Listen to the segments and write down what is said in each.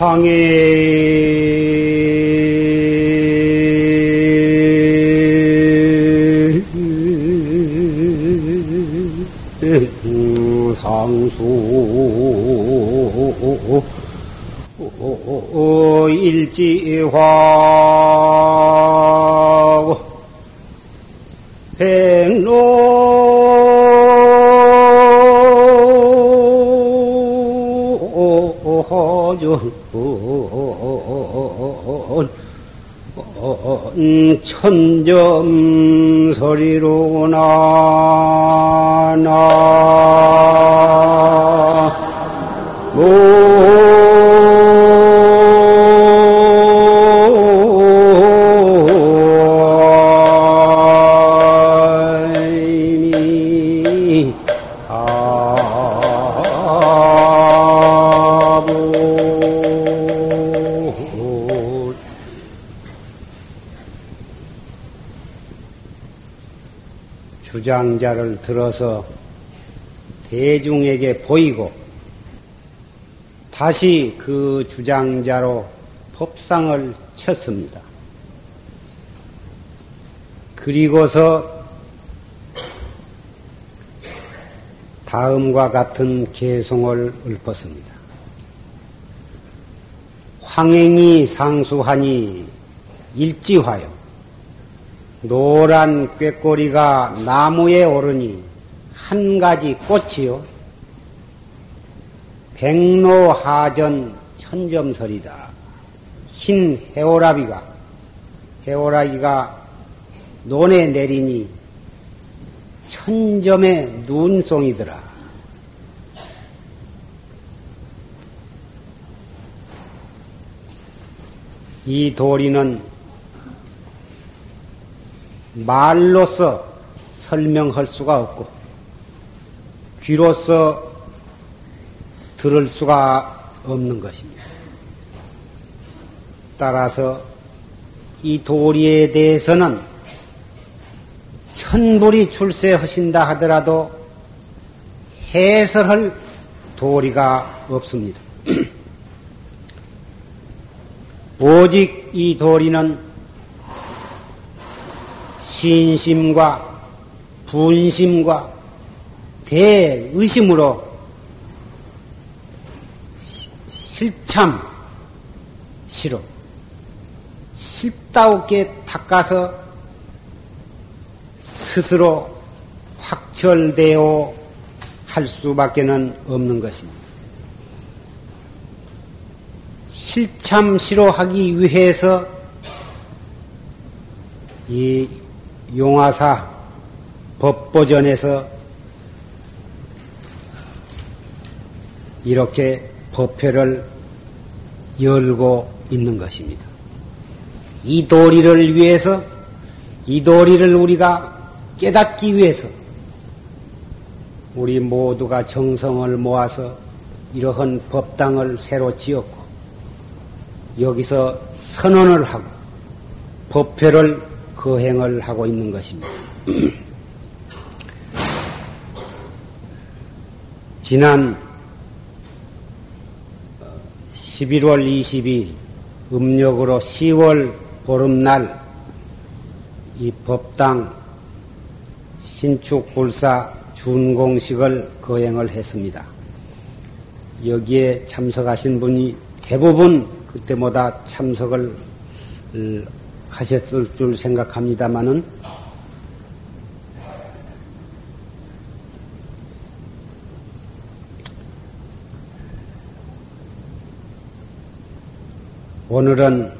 황해 상수 일지 천점 소리로나 들어서 대중에게 보이고 다시 그 주장자로 법상을 쳤습니다. 그리고서 다음과 같은 개송을 읊었습니다. 황행이 상수하니 일지화요. 노란 꾀꼬리가 나무에 오르니 한 가지 꽃이요. 백로하전 천점설이다. 흰 해오라비가, 해오라기가 논에 내리니 천점의 눈송이더라. 이 도리는 말로서 설명할 수가 없고 귀로서 들을 수가 없는 것입니다. 따라서 이 도리에 대해서는 천불이 출세하신다 하더라도 해설할 도리가 없습니다. 오직 이 도리는 신심과 분심과 대의심으로 실참 싫어 실다우게 닦아서 스스로 확철되어 할 수밖에는 없는 것입니다. 실참 싫어하기 위해서 이 용화사 법보전에서 이렇게 법회를 열고 있는 것입니다. 이 도리를 위해서, 이 도리를 우리가 깨닫기 위해서, 우리 모두가 정성을 모아서 이러한 법당을 새로 지었고, 여기서 선언을 하고, 법회를 거행을 하고 있는 것입니다. 지난 11월 20일 음력으로 10월 보름날 이 법당 신축불사 준공식을 거행을 했습니다. 여기에 참석하신 분이 대부분 그때보다 참석을 하셨을 줄 생각합니다마는 오늘은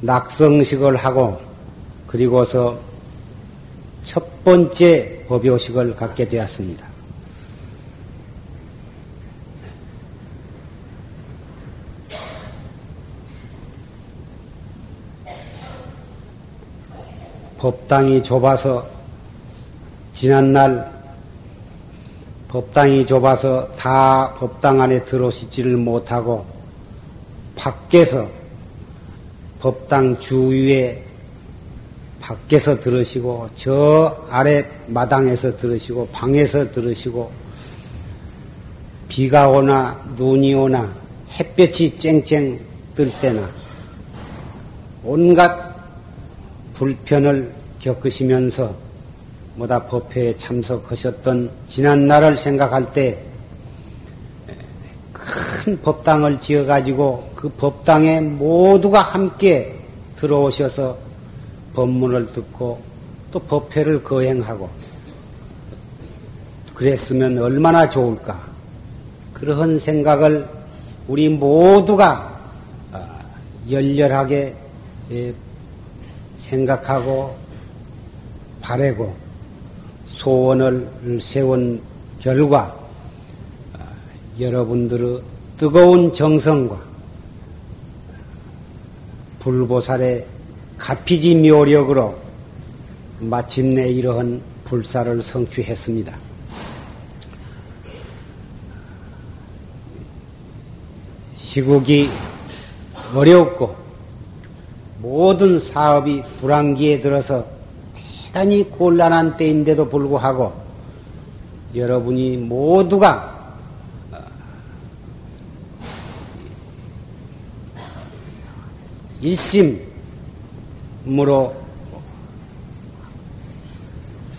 낙성식을 하고 그리고서 첫 번째 법요식을 갖게 되었습니다. 법당이 좁아서 지난날 법당이 좁아서 다 법당 안에 들어오시지를 못하고 밖에서 법당 주위에 밖에서 들으시고 저 아래 마당에서 들으시고 방에서 들으시고 비가 오나 눈이 오나 햇볕이 쨍쨍 뜰 때나 온갖 불편을 겪으시면서 뭐다 법회에 참석하셨던 지난 날을 생각할 때 큰 법당을 지어가지고 그 법당에 모두가 함께 들어오셔서 법문을 듣고 또 법회를 거행하고 그랬으면 얼마나 좋을까. 그러한 생각을 우리 모두가 아, 열렬하게 예, 생각하고 바래고 소원을 세운 결과 아, 여러분들의 뜨거운 정성과 불보살의 가피지 묘력으로 마침내 이러한 불사를 성취했습니다. 시국이 어렵고 모든 사업이 불황기에 들어서 대단히 곤란한 때인데도 불구하고 여러분이 모두가 어, 일심으로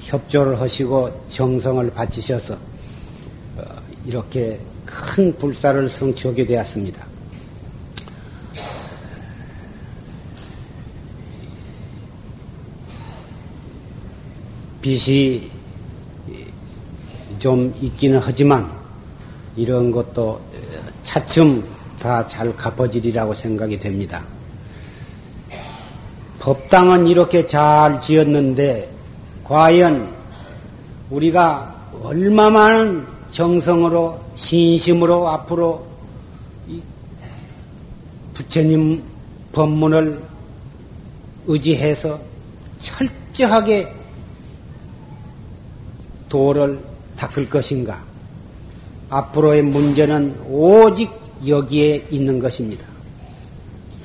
협조를 하시고 정성을 바치셔서 어, 이렇게 큰 불사를 성취하게 되었습니다. 빛이 좀 있기는 하지만 이런 것도 차츰 다 잘 갚아지리라고 생각이 됩니다. 법당은 이렇게 잘 지었는데 과연 우리가 얼마 많은 정성으로 신심으로 앞으로 부처님 법문을 의지해서 철저하게 도를 닦을 것인가? 앞으로의 문제는 오직 여기에 있는 것입니다.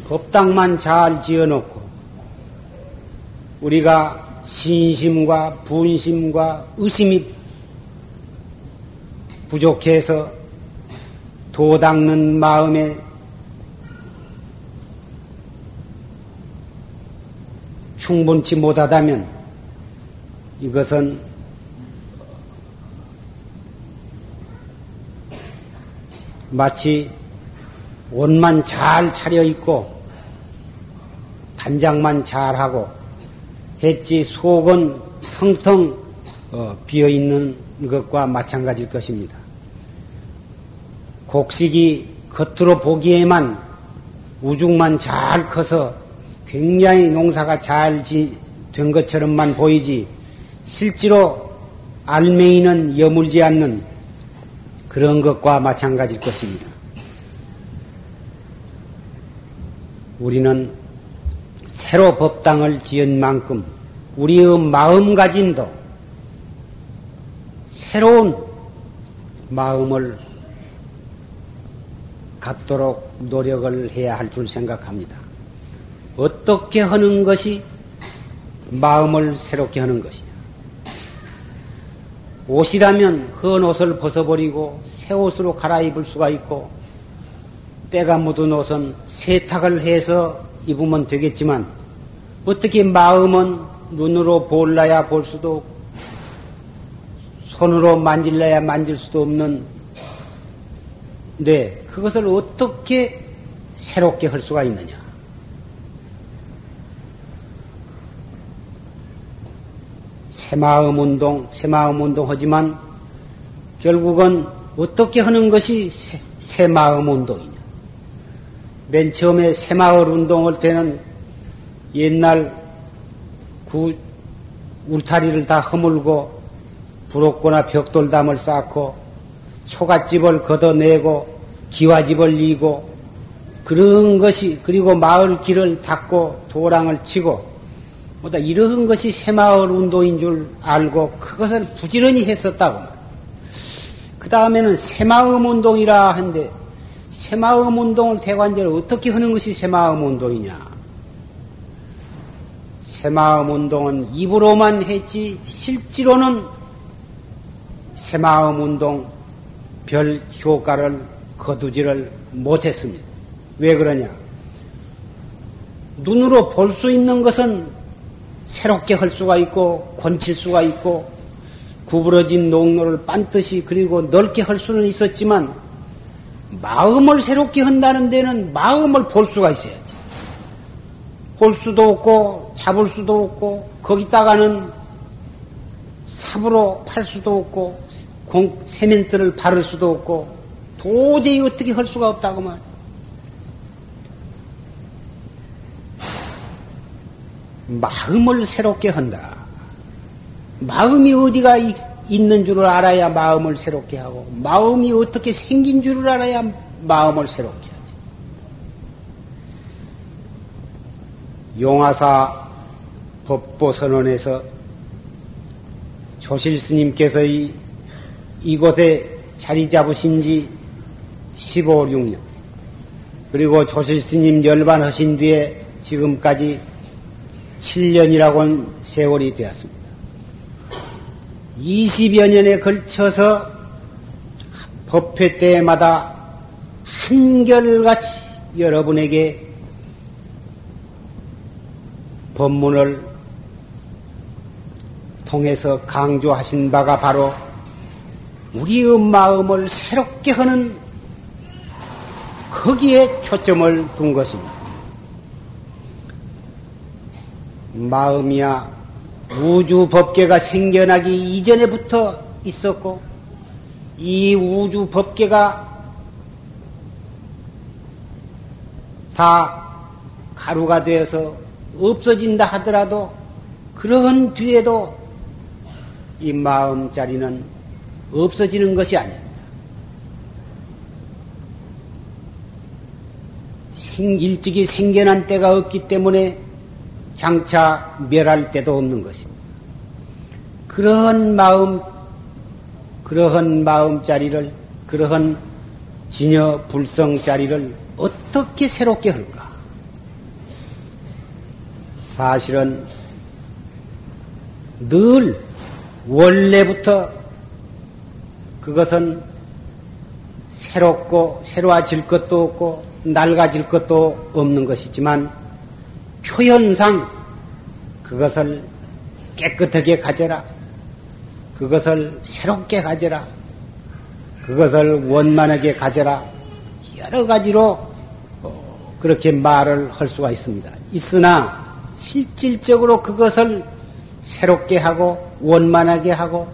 법당만 잘 지어놓고 우리가 신심과 분심과 의심이 부족해서 도 닦는 마음에 충분치 못하다면 이것은 마치 옷만 잘 차려입고 단장만 잘하고 했지 속은 텅텅 어, 비어있는 것과 마찬가지일 것입니다. 곡식이 겉으로 보기에만 우중만 잘 커서 굉장히 농사가 잘 된 것처럼만 보이지 실제로 알맹이는 여물지 않는 그런 것과 마찬가지일 것입니다. 우리는 새로 법당을 지은 만큼 우리의 마음가짐도 새로운 마음을 갖도록 노력을 해야 할 줄 생각합니다. 어떻게 하는 것이 마음을 새롭게 하는 것이냐. 옷이라면 헌 옷을 벗어버리고 새 옷으로 갈아입을 수가 있고 때가 묻은 옷은 세탁을 해서 입으면 되겠지만 어떻게 마음은 눈으로 볼라야 볼 수도 없고 손으로 만질라야 만질 수도 없는 네 그것을 어떻게 새롭게 할 수가 있느냐 새마음 운동, 새마음 운동 하지만 결국은 어떻게 하는 것이 새, 새마음 운동이냐. 맨 처음에 새마을 운동할 때는 옛날 구, 울타리를 다 허물고 부록거나 벽돌담을 쌓고 초가집을 걷어내고 기와집을 이고 그런 것이 그리고 마을 길을 닦고 도랑을 치고 뭐다 이런 것이 새마을 운동인 줄 알고 그것을 부지런히 했었다고. 그 다음에는 새마음 운동이라 한데 새마음 운동을 대관절 어떻게 하는 것이 새마음 운동이냐? 새마음 운동은 입으로만 했지 실제로는 새마음 운동 별 효과를 거두지를 못했습니다. 왜 그러냐? 눈으로 볼 수 있는 것은 새롭게 할 수가 있고 권칠 수가 있고 구부러진 농로를 빤듯이 그리고 넓게 할 수는 있었지만 마음을 새롭게 한다는 데는 마음을 볼 수가 있어야지. 볼 수도 없고 잡을 수도 없고 거기다가는 삽으로 팔 수도 없고 공, 세멘트를 바를 수도 없고 도저히 어떻게 할 수가 없다고 말. 마음을 새롭게 한다. 마음이 어디가 있는 줄을 알아야 마음을 새롭게 하고, 마음이 어떻게 생긴 줄을 알아야 마음을 새롭게 하지. 용화사 법보선언에서 조실 스님께서 이, 이곳에 자리 잡으신 지 15, 16년. 그리고 조실 스님 열반하신 뒤에 지금까지 7년이라고는 세월이 되었습니다. 20여 년에 걸쳐서 법회 때마다 한결같이 여러분에게 법문을 통해서 강조하신 바가 바로 우리의 마음을 새롭게 하는 거기에 초점을 둔 것입니다. 마음이야 우주 법계가 생겨나기 이전에부터 있었고 이 우주 법계가 다 가루가 되어서 없어진다 하더라도 그러한 뒤에도 이 마음자리는 없어지는 것이 아닙니다. 생, 일찍이 생겨난 때가 없기 때문에 장차 멸할 때도 없는 것입니다. 그러한 마음, 그러한 마음 자리를, 그러한 진여 불성 자리를 어떻게 새롭게 할까? 사실은 늘 원래부터 그것은 새롭고 새로워질 것도 없고 낡아질 것도 없는 것이지만 표현상 그것을 깨끗하게 가져라. 그것을 새롭게 가져라. 그것을 원만하게 가져라. 여러 가지로 어, 그렇게 말을 할 수가 있습니다. 있으나 실질적으로 그것을 새롭게 하고 원만하게 하고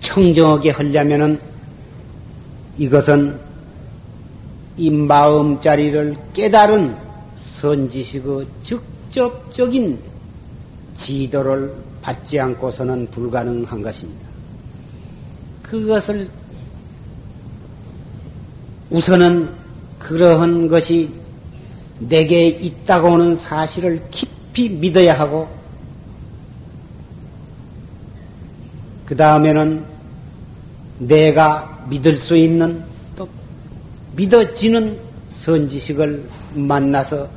청정하게 하려면은 이것은 이 마음자리를 깨달은 선지식의 직접적인 지도를 받지 않고서는 불가능한 것입니다. 그것을 우선은 그러한 것이 내게 있다고 하는 사실을 깊이 믿어야 하고 그 다음에는 내가 믿을 수 있는 또 믿어지는 선지식을 만나서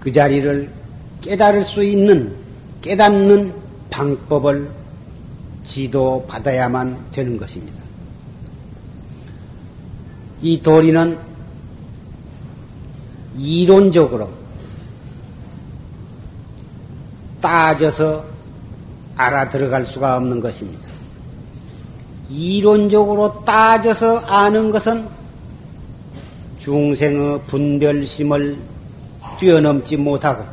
그 자리를 깨달을 수 있는 깨닫는 방법을 지도받아야만 되는 것입니다. 이 도리는 이론적으로 따져서 알아들어갈 수가 없는 것입니다. 이론적으로 따져서 아는 것은 중생의 분별심을 뛰어넘지 못하고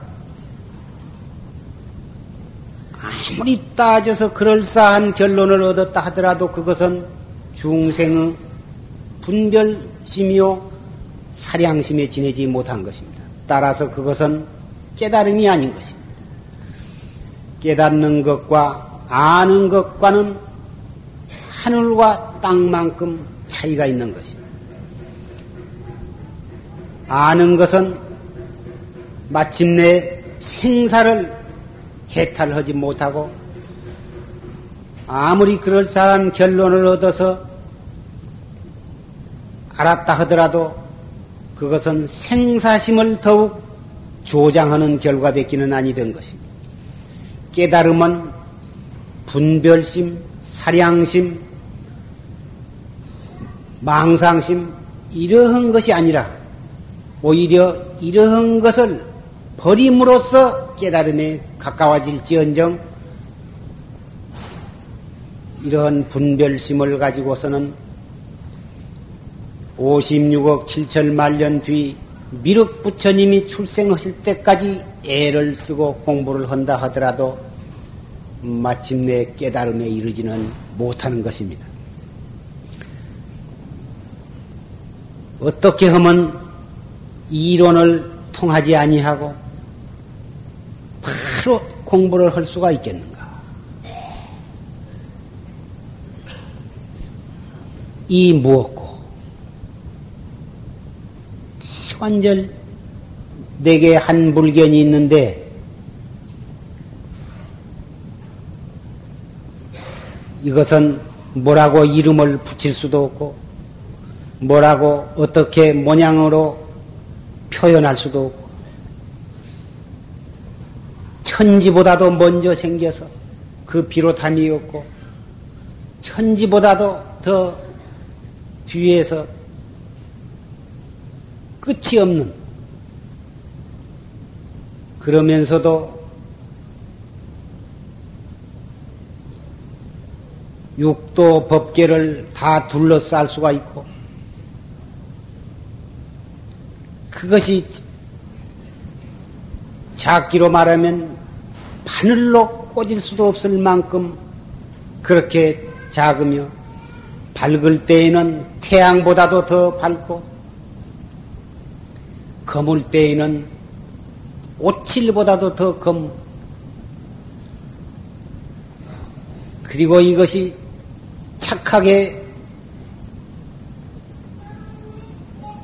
아무리 따져서 그럴싸한 결론을 얻었다 하더라도 그것은 중생의 분별심이요 사량심에 지내지 못한 것입니다. 따라서 그것은 깨달음이 아닌 것입니다. 깨닫는 것과 아는 것과는 하늘과 땅만큼 차이가 있는 것입니다. 아는 것은 마침내 생사를 해탈하지 못하고 아무리 그럴싸한 결론을 얻어서 알았다 하더라도 그것은 생사심을 더욱 조장하는 결과밖에는 아니 된 것입니다. 깨달음은 분별심, 사량심, 망상심, 이러한 것이 아니라 오히려 이러한 것을 버림으로써 깨달음에 가까워질지언정 이러한 분별심을 가지고서는 56억 7천만 년뒤 미륵 부처님이 출생하실 때까지 애를 쓰고 공부를 한다 하더라도 마침내 깨달음에 이르지는 못하는 것입니다. 어떻게 하면 이론을 통하지 아니하고 바로 공부를 할 수가 있겠는가? 이 무엇고 완전 내게 한 불견이 있는데 이것은 뭐라고 이름을 붙일 수도 없고 뭐라고 어떻게 모양으로 표현할 수도 없고 천지보다도 먼저 생겨서 그 비롯함이 없고 천지보다도 더 뒤에서 끝이 없는 그러면서도 육도 법계를 다 둘러쌀 수가 있고 그것이 작기로 말하면 바늘로 꽂을 수도 없을 만큼 그렇게 작으며 밝을 때에는 태양보다도 더 밝고 검을 때에는 오칠보다도 더 검. 그리고 이것이 착하게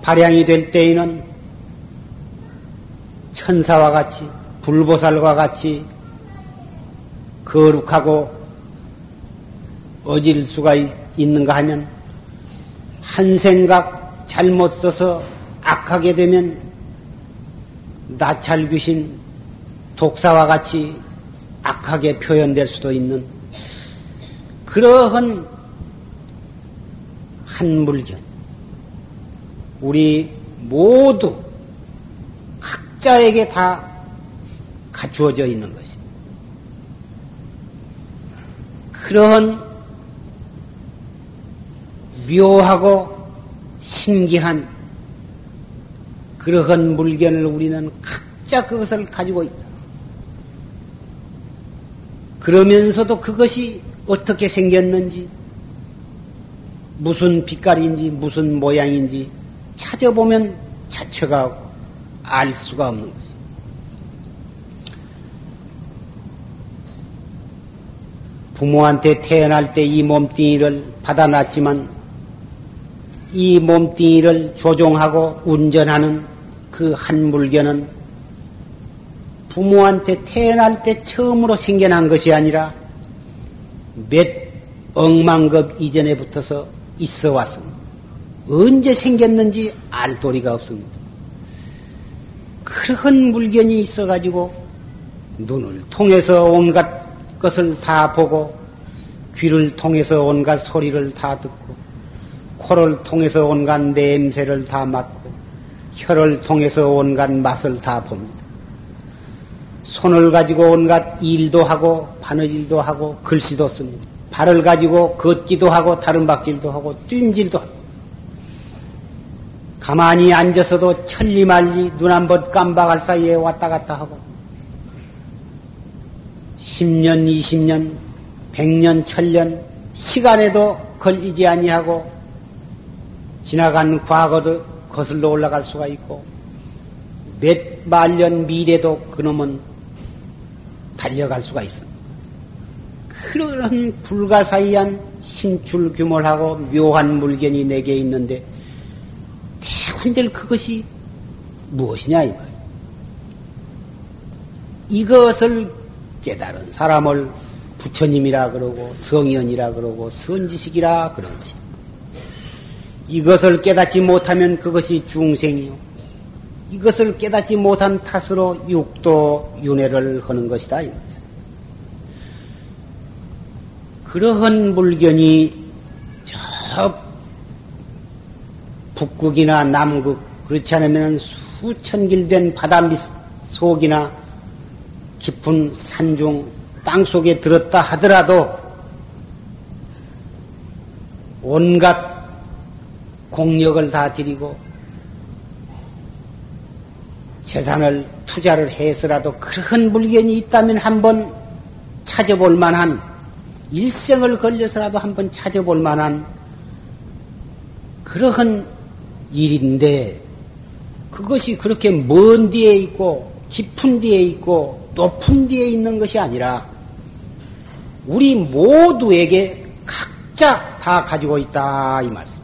발양이 될 때에는 천사와 같이 불보살과 같이 거룩하고 어질 수가 있는가 하면 한 생각 잘못 써서 악하게 되면 나찰 귀신 독사와 같이 악하게 표현될 수도 있는 그러한 한 물견. 우리 모두 각자에게 다 갖추어져 있는 것입니다. 그러한 묘하고 신기한 그러한 물건을 우리는 각자 그것을 가지고 있다. 그러면서도 그것이 어떻게 생겼는지, 무슨 빛깔인지, 무슨 모양인지 찾아보면 자체가 알 수가 없는 것이. 부모한테 태어날 때 이 몸뚱이를 받아놨지만 이 몸뚱이를 조종하고 운전하는 그 한 물견은 부모한테 태어날 때 처음으로 생겨난 것이 아니라 몇 억만급 이전에 붙어서 있어 왔습니다. 언제 생겼는지 알 도리가 없습니다. 그런 물견이 있어가지고 눈을 통해서 온갖 것을 다 보고 귀를 통해서 온갖 소리를 다 듣고 코를 통해서 온갖 냄새를 다 맡고 혀를 통해서 온갖 맛을 다 봅니다. 손을 가지고 온갖 일도 하고 바느질도 하고 글씨도 씁니다. 발을 가지고 걷기도 하고 다른 박질도 하고 뛴질도 하고 가만히 앉아서도 천리말리 눈 한 번 깜박할 사이에 왔다 갔다 하고 10년, 20년, 100년, 1000년 시간에도 걸리지 아니하고 지나간 과거도 거슬러 올라갈 수가 있고 몇 말년 미래도 그놈은 달려갈 수가 있습니다. 그런 불가사의한 신출규모하고 묘한 물건이 내게 있는데 대관절 그것이 무엇이냐 이 말. 이것을 깨달은 사람을 부처님이라 그러고 성현이라 그러고 선지식이라 그런 것이다. 이것을 깨닫지 못하면 그것이 중생이요. 이것을 깨닫지 못한 탓으로 육도 윤회를 하는 것이다. 그러한 물견이 저 북극이나 남극 그렇지 않으면 수천 길 된 바다 밑 속이나 깊은 산중 땅 속에 들었다 하더라도 온갖 공력을 다 드리고 재산을 투자를 해서라도 그런 물건이 있다면 한번 찾아볼 만한 일생을 걸려서라도 한번 찾아볼 만한 그러한 일인데 그것이 그렇게 먼 뒤에 있고 깊은 뒤에 있고 높은 뒤에 있는 것이 아니라 우리 모두에게 각자 다 가지고 있다 이 말씀.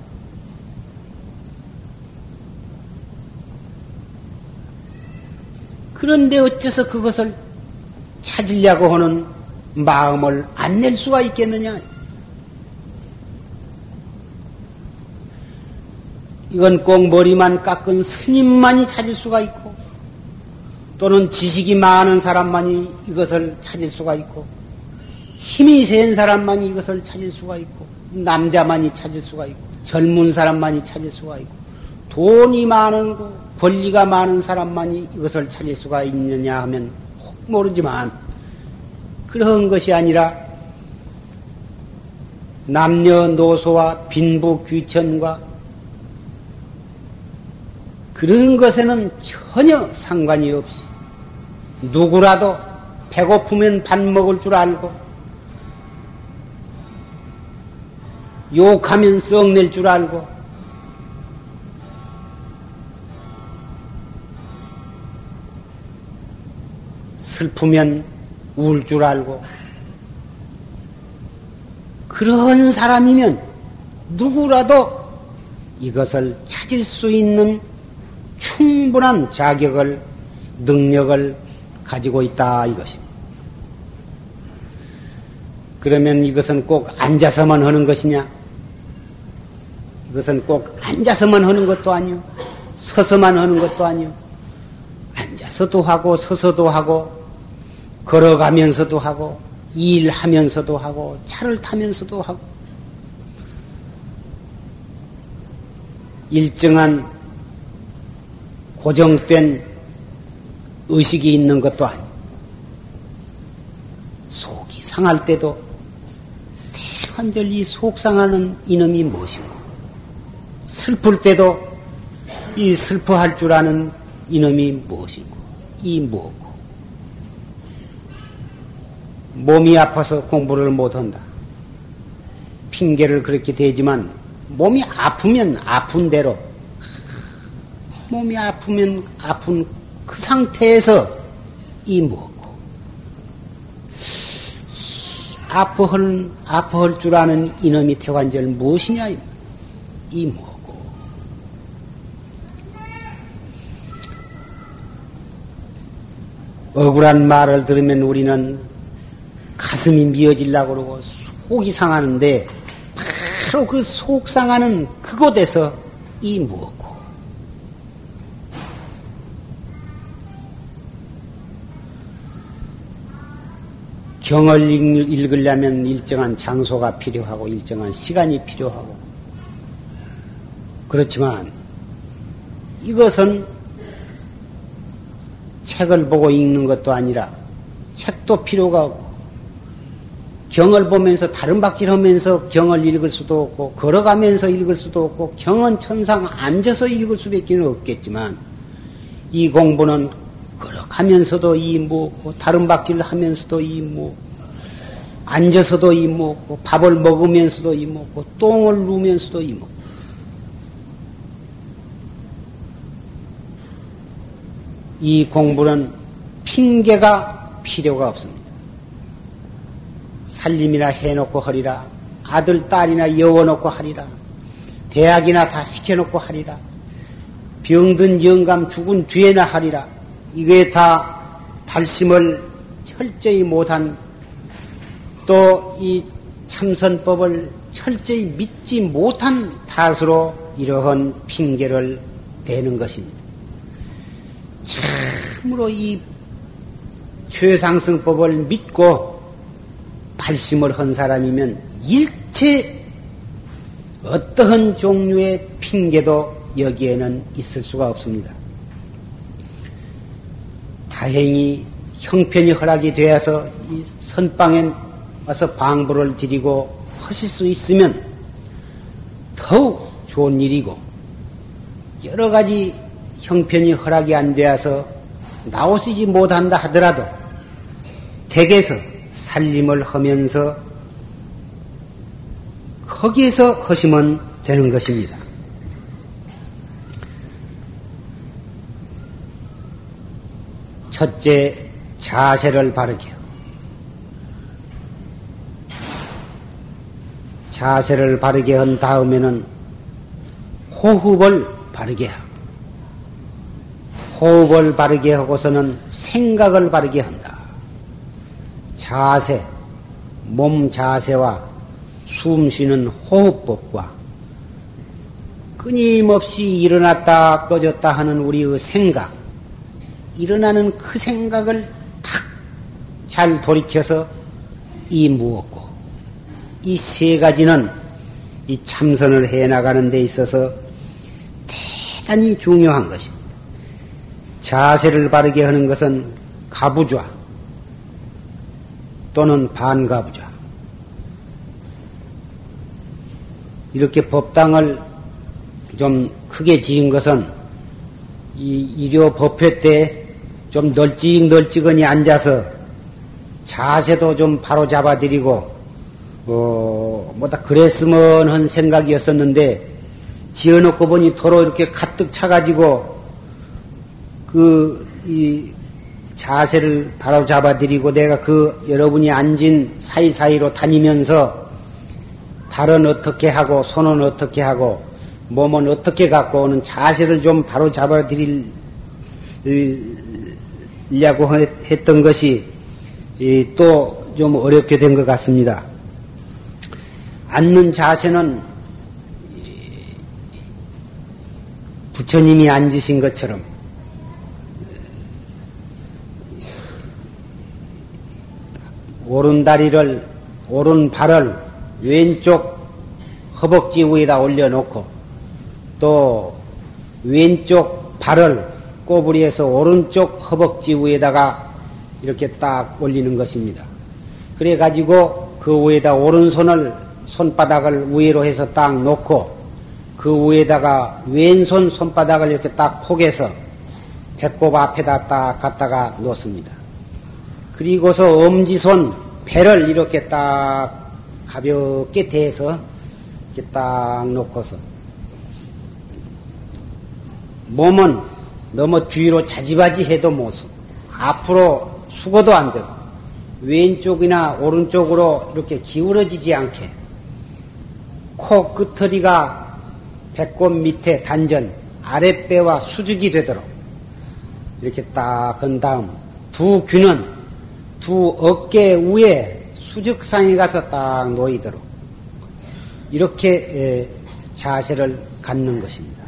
그런데 어째서 그것을 찾으려고 하는 마음을 안 낼 수가 있겠느냐? 이건 꼭 머리만 깎은 스님만이 찾을 수가 있고, 또는 지식이 많은 사람만이 이것을 찾을 수가 있고, 힘이 센 사람만이 이것을 찾을 수가 있고, 남자만이 찾을 수가 있고, 젊은 사람만이 찾을 수가 있고, 돈이 많은 거, 권리가 많은 사람만이 이것을 찾을 수가 있느냐 하면 혹 모르지만 그런 것이 아니라 남녀노소와 빈부 귀천과 그런 것에는 전혀 상관이 없이 누구라도 배고프면 밥 먹을 줄 알고 욕하면 썩낼 줄 알고 슬프면 울 줄 알고 그런 사람이면 누구라도 이것을 찾을 수 있는 충분한 자격을 능력을 가지고 있다 이것입니다. 그러면 이것은 꼭 앉아서만 하는 것이냐? 이것은 꼭 앉아서만 하는 것도 아니요. 서서만 하는 것도 아니요. 앉아서도 하고 서서도 하고 걸어가면서도 하고, 일하면서도 하고, 차를 타면서도 하고, 일정한 고정된 의식이 있는 것도 아니고, 속이 상할 때도 대한절 이 속 상하는 이놈이 무엇이고, 슬플 때도 이 슬퍼할 줄 아는 이놈이 무엇이고, 이 무엇. 몸이 아파서 공부를 못한다. 핑계를 그렇게 대지만 몸이 아프면 아픈 대로 몸이 아프면 아픈 그 상태에서 이 무엇고. 아파할 아파할 줄 아는 이놈이 태관절 무엇이냐? 이 무엇고. 억울한 말을 들으면 우리는 가슴이 미어질라고 그러고 속이 상하는데 바로 그 속 상하는 그곳에서 이 무엇고 경을 읽으려면 일정한 장소가 필요하고 일정한 시간이 필요하고. 그렇지만 이것은 책을 보고 읽는 것도 아니라 책도 필요가 없고 경을 보면서 다른 박질하면서 경을 읽을 수도 없고 걸어가면서 읽을 수도 없고 경은 천상 앉아서 읽을 수밖에 없겠지만 이 공부는 가면서도 이무없고 다른 박질을 하면서도 이무없고 앉아서도 이무없고 밥을 먹으면서도 이무없고 똥을 누면서도 이무없고 이 공부는 핑계가 필요가 없습니다. 살림이나 해놓고 하리라. 아들, 딸이나 여워놓고 하리라. 대학이나 다 시켜놓고 하리라. 병든 영감 죽은 뒤에나 하리라. 이게 다 발심을 철저히 못한 또 이 참선법을 철저히 믿지 못한 탓으로 이러한 핑계를 대는 것입니다. 참으로 이 최상승법을 믿고 발심을 한 사람이면 일체 어떠한 종류의 핑계도 여기에는 있을 수가 없습니다. 다행히 형편이 허락이 되어서 이 선방에 와서 방부를 드리고 하실 수 있으면 더욱 좋은 일이고 여러 가지 형편이 허락이 안 되어서 나오시지 못한다 하더라도 댁에서 살림을 하면서 거기에서 하시면 되는 것입니다. 첫째, 자세를 바르게. 자세를 바르게 한 다음에는 호흡을 바르게 하고, 호흡을 바르게 하고서는 생각을 바르게 한다. 자세, 몸 자세와 숨 쉬는 호흡법과 끊임없이 일어났다 꺼졌다 하는 우리의 생각, 일어나는 그 생각을 탁 잘 돌이켜서 이 무엇고 이 세 가지는 이 참선을 해 나가는 데 있어서 대단히 중요한 것입니다. 자세를 바르게 하는 것은 가부좌 또는 반가부좌 이렇게 법당을 좀 크게 지은 것은 이 일요 법회 때 좀 널찍널찍하니 앉아서 자세도 좀 바로 잡아드리고 어 뭐다 그랬으면 한 생각이었었는데 지어놓고 보니 도로 이렇게 가득 차가지고 그 이 자세를 바로 잡아드리고 내가 그 여러분이 앉은 사이사이로 다니면서 발은 어떻게 하고 손은 어떻게 하고 몸은 어떻게 갖고 오는 자세를 좀 바로 잡아드리 려고 했던 것이 또 좀 어렵게 된 것 같습니다. 앉는 자세는 부처님이 앉으신 것처럼 오른 다리를 오른 발을 왼쪽 허벅지 위에다 올려놓고 또 왼쪽 발을 꼬부리에서 오른쪽 허벅지 위에다가 이렇게 딱 올리는 것입니다. 그래 가지고 그 위에다 오른손을 손바닥을 위로 해서 딱 놓고 그 위에다가 왼손 손바닥을 이렇게 딱 포개서 배꼽 앞에다 딱 갖다가 놓습니다. 그리고서 엄지손 배를 이렇게 딱 가볍게 대서 이렇게 딱 놓고서 몸은 너무 뒤로 자지바지 해도 못 쓰고 앞으로 숙어도 안 되고 왼쪽이나 오른쪽으로 이렇게 기울어지지 않게 코 끝허리가 배꼽 밑에 단전 아랫배와 수직이 되도록 이렇게 딱 한 다음 두 귀는 두 어깨 위에 수직상에 가서 딱 놓이도록 이렇게 자세를 갖는 것입니다.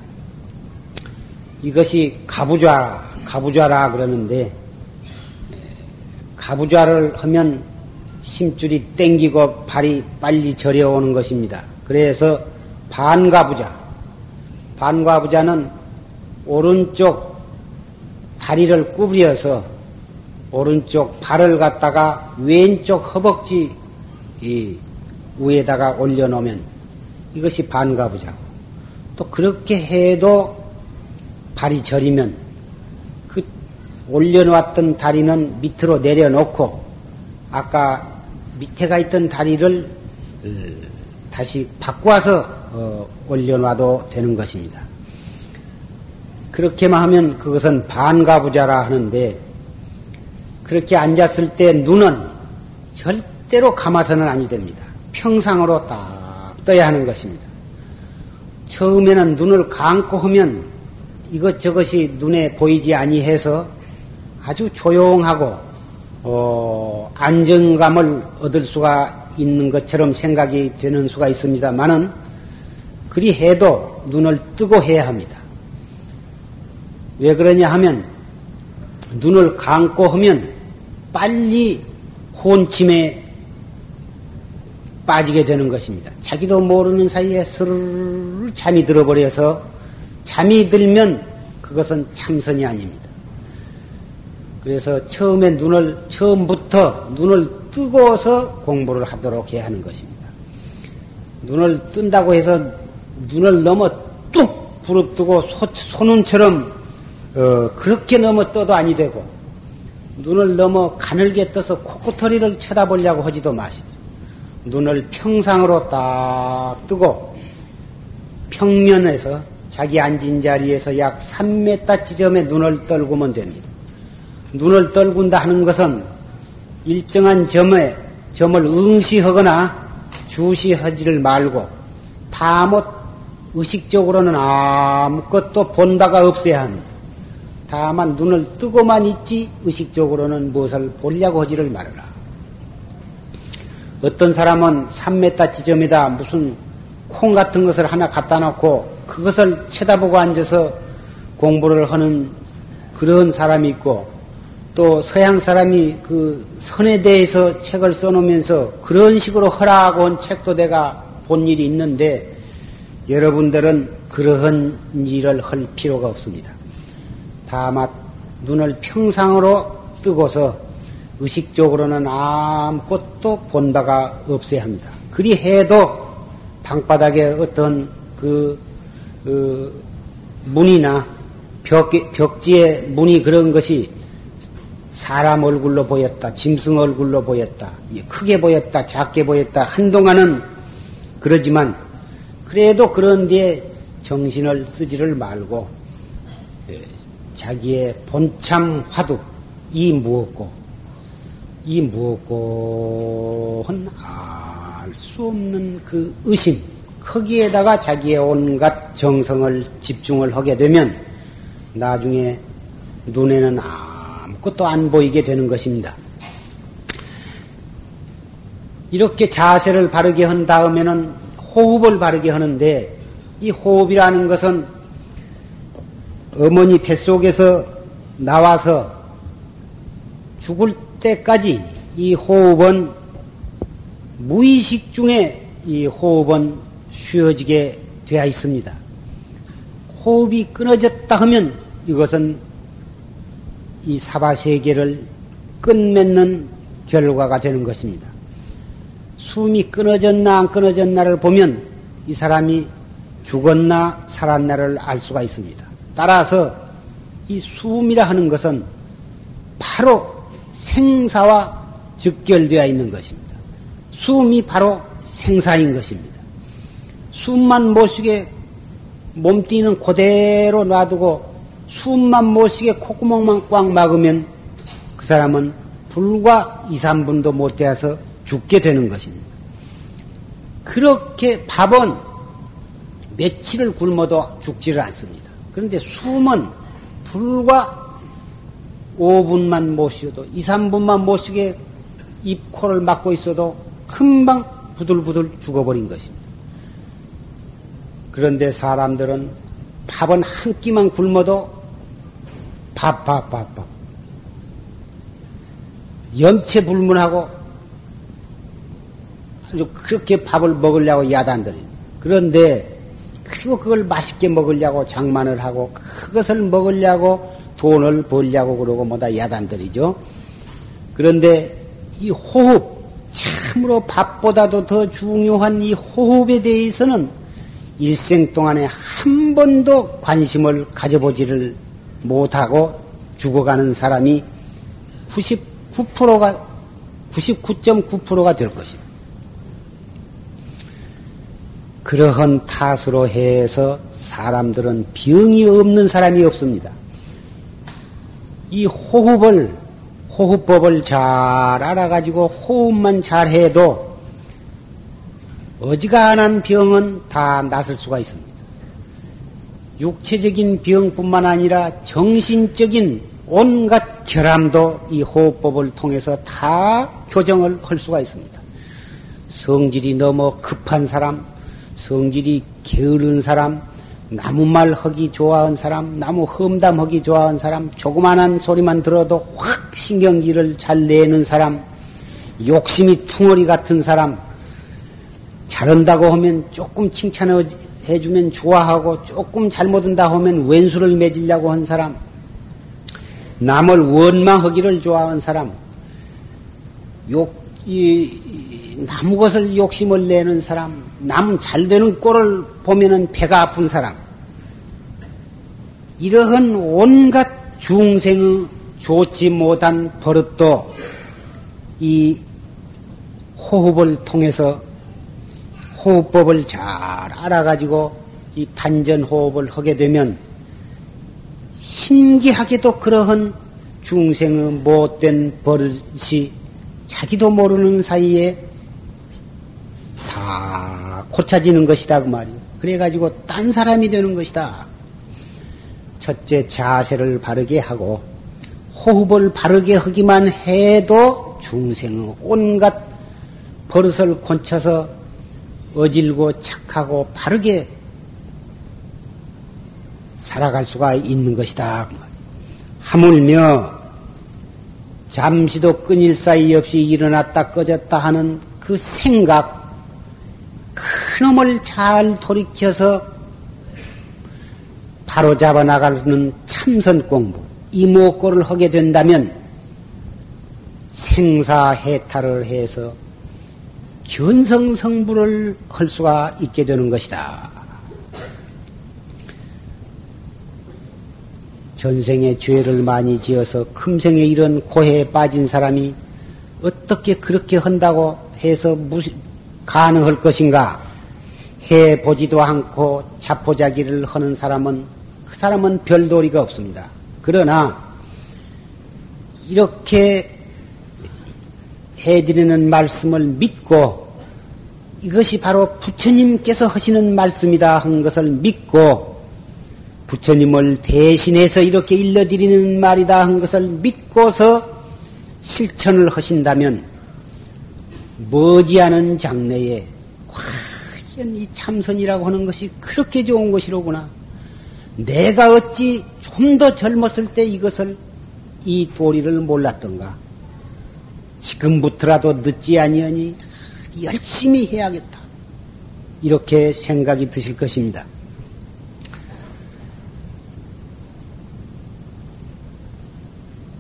이것이 가부좌, 가부좌라 그러는데, 가부좌를 하면 심줄이 땡기고 발이 빨리 저려오는 것입니다. 그래서 반가부좌, 반가부좌는 오른쪽 다리를 구부려서 오른쪽 발을 갖다가 왼쪽 허벅지 위에다가 올려놓으면 이것이 반가부좌고 또 그렇게 해도 발이 저리면 그 올려놓았던 다리는 밑으로 내려놓고 아까 밑에가 있던 다리를 어, 다시 바꿔서 어, 올려놔도 되는 것입니다. 그렇게만 하면 그것은 반가부자라 하는데 그렇게 앉았을 때 눈은 절대로 감아서는 아니 됩니다. 평상으로 딱 떠야 하는 것입니다. 처음에는 눈을 감고 하면 이것 저것이 눈에 보이지 아니해서 아주 조용하고 어, 안정감을 얻을 수가 있는 것처럼 생각이 되는 수가 있습니다만은 그리 해도 눈을 뜨고 해야 합니다. 왜 그러냐 하면 눈을 감고 하면 빨리 혼침에 빠지게 되는 것입니다. 자기도 모르는 사이에 스르르 잠이 들어버려서 잠이 들면 그것은 참선이 아닙니다. 그래서 처음에 눈을, 처음부터 눈을 뜨고서 공부를 하도록 해야 하는 것입니다. 눈을 뜬다고 해서 눈을 넘어 뚝 부릅뜨고 소, 소눈처럼 어, 그렇게 넘어 떠도 아니 되고 눈을 넘어 가늘게 떠서 코코터리를 쳐다보려고 하지도 마시고 눈을 평상으로 딱 뜨고 평면에서 자기 앉은 자리에서 약 3m 지점에 눈을 떨구면 됩니다. 눈을 떨군다 하는 것은 일정한 점에 점을 응시하거나 주시하지를 말고 다못 의식적으로는 아무것도 본 바가 없어야 합니다. 다만 눈을 뜨고만 있지 의식적으로는 무엇을 보려고 하지를 말아라. 어떤 사람은 3m 지점에다 무슨 콩 같은 것을 하나 갖다 놓고 그것을 쳐다보고 앉아서 공부를 하는 그런 사람이 있고 또 서양 사람이 그 선에 대해서 책을 써놓으면서 그런 식으로 허락하고 온 책도 내가 본 일이 있는데 여러분들은 그러한 일을 할 필요가 없습니다. 다만 눈을 평상으로 뜨고서 의식적으로는 아무것도 본 바가 없어야 합니다. 그리 해도 방바닥에 어떤 그, 그 문이나 벽, 벽지에 문이 그런 것이 사람 얼굴로 보였다, 짐승 얼굴로 보였다, 크게 보였다, 작게 보였다, 한동안은 그러지만, 그래도 그런 데에 정신을 쓰지를 말고, 예, 자기의 본참 화두, 이 무엇고, 이 무엇고 는 알 수 없는 그 의심, 거기에다가 자기의 온갖 정성을 집중을 하게 되면, 나중에 눈에는 아 아무것도 안 보이게 되는 것입니다. 이렇게 자세를 바르게 한 다음에는 호흡을 바르게 하는데 이 호흡이라는 것은 어머니 뱃속에서 나와서 죽을 때까지 이 호흡은 무의식 중에 이 호흡은 쉬어지게 되어 있습니다. 호흡이 끊어졌다 하면 이것은 이 사바세계를 끝맺는 결과가 되는 것입니다. 숨이 끊어졌나 안 끊어졌나를 보면 이 사람이 죽었나 살았나를 알 수가 있습니다. 따라서 이 숨이라 하는 것은 바로 생사와 직결되어 있는 것입니다. 숨이 바로 생사인 것입니다. 숨만 못 쉬게 몸뛰는 그대로 놔두고 숨만 못 쉬게 콧구멍만 꽉 막으면 그 사람은 불과 2, 3분도 못 되어서 죽게 되는 것입니다. 그렇게 밥은 며칠을 굶어도 죽지를 않습니다. 그런데 숨은 불과 5분만 못 쉬어도 2, 3분만 못 쉬게 입, 코를 막고 있어도 금방 부들부들 죽어버린 것입니다. 그런데 사람들은 밥은 한 끼만 굶어도 밥, 밥, 밥, 밥. 염체불문하고 아주 그렇게 밥을 먹으려고 야단들이. 그런데 그리고 그걸 맛있게 먹으려고 장만을 하고 그것을 먹으려고 돈을 벌려고 그러고 뭐다 야단들이죠. 그런데 이 호흡, 참으로 밥보다도 더 중요한 이 호흡에 대해서는 일생 동안에 한 번도 관심을 가져보지를 못하고 죽어가는 사람이 99%가 99.9%가 될 것입니다. 그러한 탓으로 해서 사람들은 병이 없는 사람이 없습니다. 이 호흡을 호흡법을 잘 알아가지고 호흡만 잘 해도 어지간한 병은 다 낫을 수가 있습니다. 육체적인 병뿐만 아니라 정신적인 온갖 결함도 이 호흡법을 통해서 다 교정을 할 수가 있습니다. 성질이 너무 급한 사람, 성질이 게으른 사람, 나무말 하기 좋아하는 사람, 나무 험담하기 좋아하는 사람, 조그만한 소리만 들어도 확 신경질을 잘 내는 사람, 욕심이 퉁어리 같은 사람, 잘한다고 하면 조금 칭찬해 해주면 좋아하고 조금 잘못한다 하면 왼수를 맺으려고 한 사람, 남을 원망하기를 좋아하는 사람, 욕, 이, 남 것을 욕심을 내는 사람, 남 잘 되는 꼴을 보면은 배가 아픈 사람, 이러한 온갖 중생의 좋지 못한 버릇도 이 호흡을 통해서 호흡법을 잘 알아가지고 이 단전 호흡을 하게 되면 신기하게도 그러한 중생의 못된 버릇이 자기도 모르는 사이에 다 고쳐지는 것이다 그 말이에요. 그래가지고 딴 사람이 되는 것이다. 첫째 자세를 바르게 하고 호흡을 바르게 하기만 해도 중생의 온갖 버릇을 곤쳐서 어질고 착하고 바르게 살아갈 수가 있는 것이다. 하물며 잠시도 끊일 사이 없이 일어났다 꺼졌다 하는 그 생각, 그놈을 잘 돌이켜서 바로 잡아 나가는 참선 공부, 이목고를 하게 된다면 생사해탈을 해서 견성성부를 할 수가 있게 되는 것이다. 전생에 죄를 많이 지어서 금생에 이런 고해에 빠진 사람이 어떻게 그렇게 한다고 해서 무시, 가능할 것인가? 해 보지도 않고 자포자기를 하는 사람은 그 사람은 별 도리가 없습니다. 그러나 이렇게 해드리는 말씀을 믿고 이것이 바로 부처님께서 하시는 말씀이다 한 것을 믿고 부처님을 대신해서 이렇게 일러드리는 말이다 한 것을 믿고서 실천을 하신다면 머지않은 장래에 과연 이 참선이라고 하는 것이 그렇게 좋은 것이로구나. 내가 어찌 좀 더 젊었을 때 이것을 이 도리를 몰랐던가. 지금부터라도 늦지 아니하니 열심히 해야겠다. 이렇게 생각이 드실 것입니다.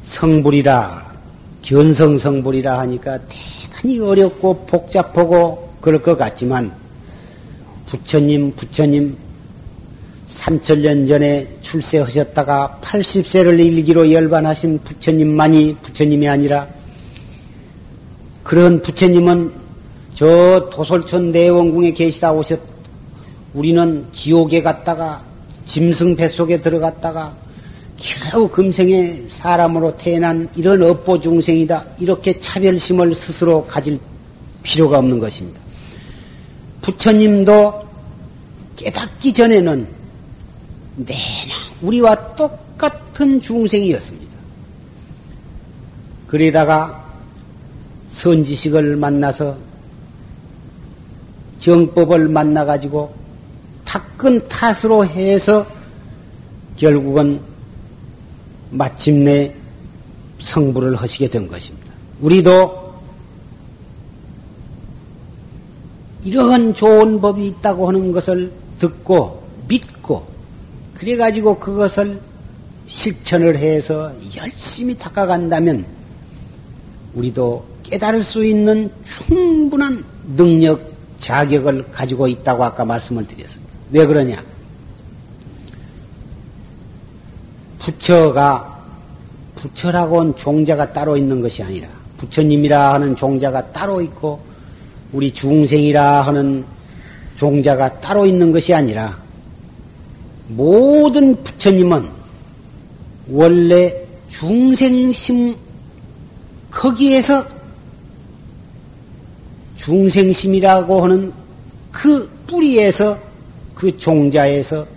성불이라, 견성 성불이라 하니까 대단히 어렵고 복잡하고 그럴 것 같지만, 부처님, 부처님, 3천년 전에 출세하셨다가 80세를 일기로 열반하신 부처님만이 부처님이 아니라, 그런 부처님은 저 도솔천 내원궁에 계시다 오셨, 우리는 지옥에 갔다가 짐승 뱃속에 들어갔다가 겨우 금생에 사람으로 태어난 이런 업보 중생이다. 이렇게 차별심을 스스로 가질 필요가 없는 것입니다. 부처님도 깨닫기 전에는 내나 우리와 똑같은 중생이었습니다. 그러다가 선지식을 만나서 정법을 만나가지고 탁근 탓으로 해서 결국은 마침내 성불을 하시게 된 것입니다. 우리도 이러한 좋은 법이 있다고 하는 것을 듣고 믿고 그래가지고 그것을 실천을 해서 열심히 닦아간다면 우리도 깨달을 수 있는 충분한 능력, 자격을 가지고 있다고 아까 말씀을 드렸습니다. 왜 그러냐? 부처가 부처라고는 종자가 따로 있는 것이 아니라 부처님이라 하는 종자가 따로 있고 우리 중생이라 하는 종자가 따로 있는 것이 아니라 모든 부처님은 원래 중생심 거기에서 중생심이라고 하는 그 뿌리에서 그 종자에서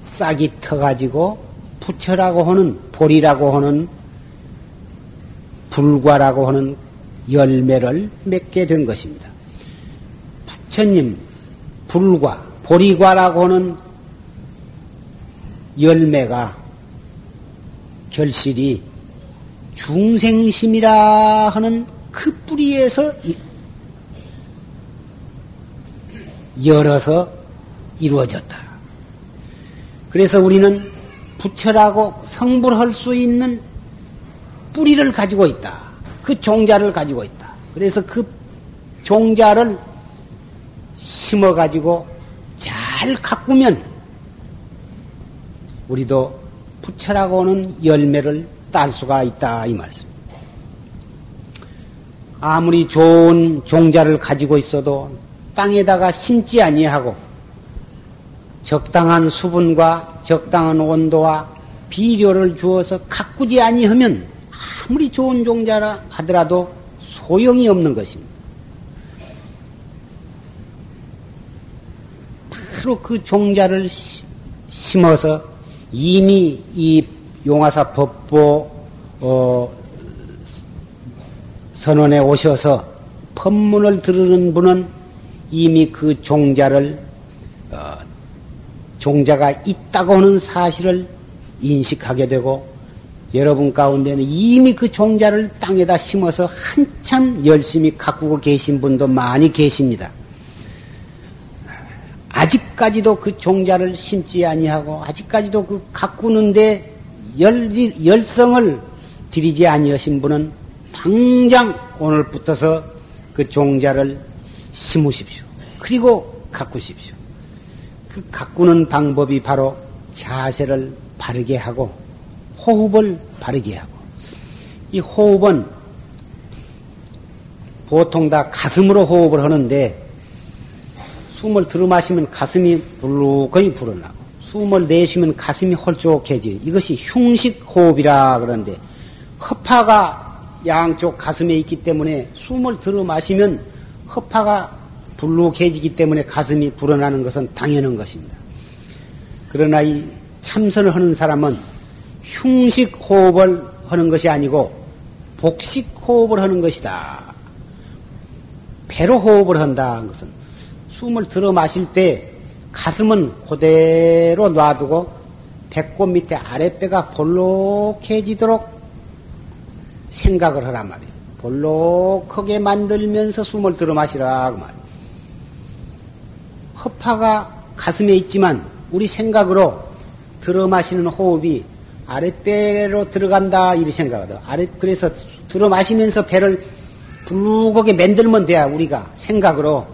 싹이 터가지고 부처라고 하는 볼이라고 하는 불과라고 하는 열매를 맺게 된 것입니다. 부처님, 불과, 보리과라고 하는 열매가 결실이 중생심이라 하는 그 뿌리에서 열어서 이루어졌다. 그래서 우리는 부처라고 성불할 수 있는 뿌리를 가지고 있다. 그 종자를 가지고 있다. 그래서 그 종자를 심어 가지고 잘 가꾸면 우리도 부처라고 하는 열매를 딸 수가 있다 이 말씀. 아무리 좋은 종자를 가지고 있어도 땅에다가 심지 아니하고 적당한 수분과 적당한 온도와 비료를 주어서 가꾸지 아니하면 아무리 좋은 종자라 하더라도 소용이 없는 것입니다. 바로 그 종자를 심어서 이미 이 용화사 법보 어, 선원에 오셔서 법문을 들으는 분은 이미 그 종자를 어, 종자가 있다고 하는 사실을 인식하게 되고 여러분 가운데는 이미 그 종자를 땅에다 심어서 한참 열심히 가꾸고 계신 분도 많이 계십니다. 아직까지도 그 종자를 심지 아니하고 아직까지도 그 가꾸는데 열, 열성을 들이지 아니하신 분은 당장 오늘부터서 그 종자를 심으십시오. 그리고 가꾸십시오. 그 가꾸는 방법이 바로 자세를 바르게 하고 호흡을 바르게 하고 이 호흡은 보통 다 가슴으로 호흡을 하는데 숨을 들어마시면 가슴이 불룩거니 불어나고 숨을 내쉬면 가슴이 홀쭉해지 이것이 흉식 호흡이라 그러는데 허파가 양쪽 가슴에 있기 때문에 숨을 들어 마시면 허파가 불룩해지기 때문에 가슴이 불어나는 것은 당연한 것입니다. 그러나 이 참선을 하는 사람은 흉식 호흡을 하는 것이 아니고 복식 호흡을 하는 것이다. 배로 호흡을 한다 는 것은 숨을 들어 마실 때 가슴은 그대로 놔두고 배꼽 밑에 아랫배가 볼록해지도록 생각을 하란 말이에요. 볼록하게 만들면서 숨을 들어 마시라 그 말이에요. 허파가 가슴에 있지만 우리 생각으로 들어 마시는 호흡이 아랫배로 들어간다 이렇게 생각하다. 아래 그래서 들어 마시면서 배를 불룩하게 만들면 돼야 우리가 생각으로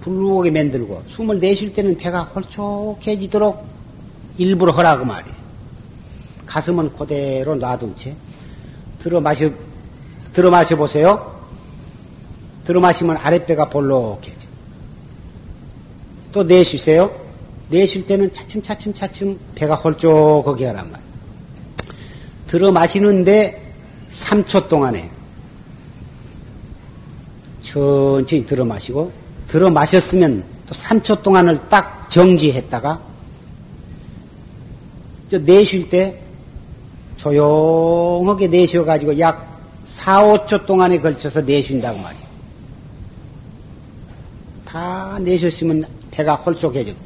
불룩하게 만들고 숨을 내쉴 때는 배가 홀쭉해지도록 일부러 하라고 말이에요. 가슴은 그대로 놔둔 채 들어 마셔 들어 마셔 보세요. 들어 마시면 아랫배가 볼록해져. 또 내쉬세요. 내쉴 때는 차츰차츰 차츰 배가 홀쭉하게 하란 말이에요. 들어 마시는데 3초 동안에 천천히 들어 마시고 들어 마셨으면 또 3초 동안을 딱 정지했다가 내쉴 때 조용하게 내쉬어가지고 약 4, 5초 동안에 걸쳐서 내쉰다고 말이에요. 다 내셨으면 배가 홀쭉해지고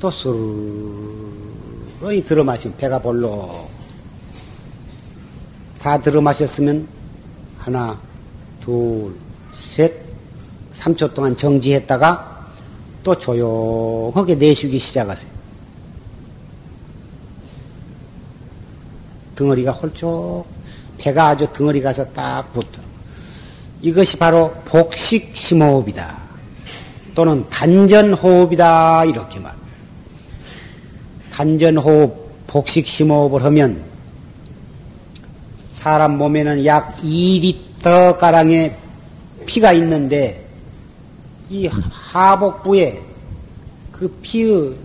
또 스르르 들어 마시면 배가 볼록 다 들어 마셨으면 하나, 둘, 셋, 3초 동안 정지했다가 또 조용하게 내쉬기 시작하세요. 덩어리가 홀쭉, 배가 아주 덩어리 가서 딱 붙어. 이것이 바로 복식 심호흡이다. 또는 단전호흡이다. 이렇게 말. 단전호흡, 복식 심호흡을 하면 사람 몸에는 약 2리터 가량의 피가 있는데 이 하복부에 그 피의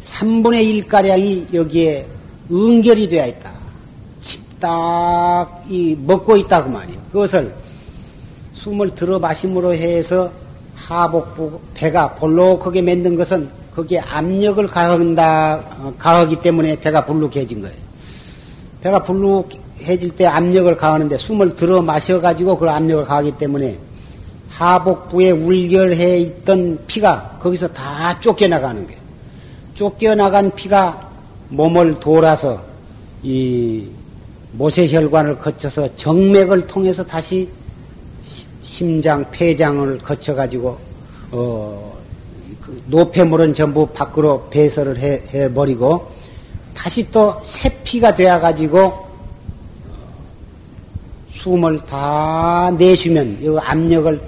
3분의 1가량이 여기에 응결이 되어 있다. 칩딱 이 먹고 있다고 말이에요. 그것을 숨을 들어 마심으로 해서 하복부 배가 볼록하게 만든 것은 거기에 압력을 가한다 가하기 때문에 배가 불룩해진 거예요. 배가 불룩해질 때 압력을 가하는데 숨을 들어 마셔 가지고 그 압력을 가하기 때문에 하복부에 울결해 있던 피가 거기서 다 쫓겨나가는 거예요. 쫓겨나간 피가 몸을 돌아서 이 모세혈관을 거쳐서 정맥을 통해서 다시 심장, 폐장을 거쳐가지고 어, 그 노폐물은 전부 밖으로 배설을 해, 해버리고 다시 또 새 피가 되어가지고 숨을 다 내쉬면 이 압력을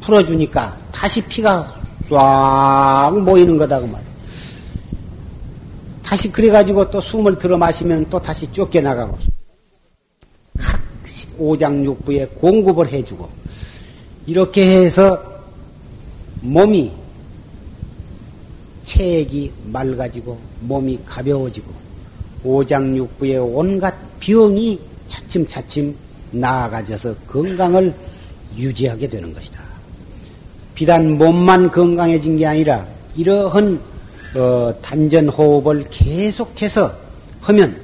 풀어주니까 다시 피가 쫙 모이는 거다 그 말이야. 다시 그래가지고 또 숨을 들어 마시면 또 다시 쫓겨나가고 각 오장육부에 공급을 해주고 이렇게 해서 몸이 체액이 맑아지고 몸이 가벼워지고 오장육부의 온갖 병이 차츰차츰 나아가져서 건강을 유지하게 되는 것이다. 비단 몸만 건강해진 게 아니라 이러한 어, 단전 호흡을 계속해서 하면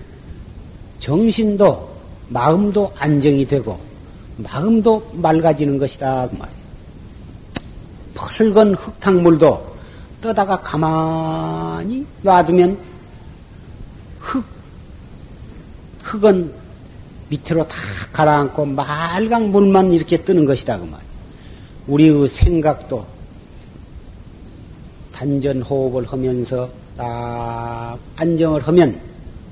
정신도 마음도 안정이 되고 마음도 맑아지는 것이다 그 말이에요. 펄건 흙탕물도 떠다가 가만히 놔두면 흙 흙은 밑으로 다 가라앉고 맑은 물만 이렇게 뜨는 것이다 그 말이에요. 우리의 생각도 단전 호흡을 하면서 딱 안정을 하면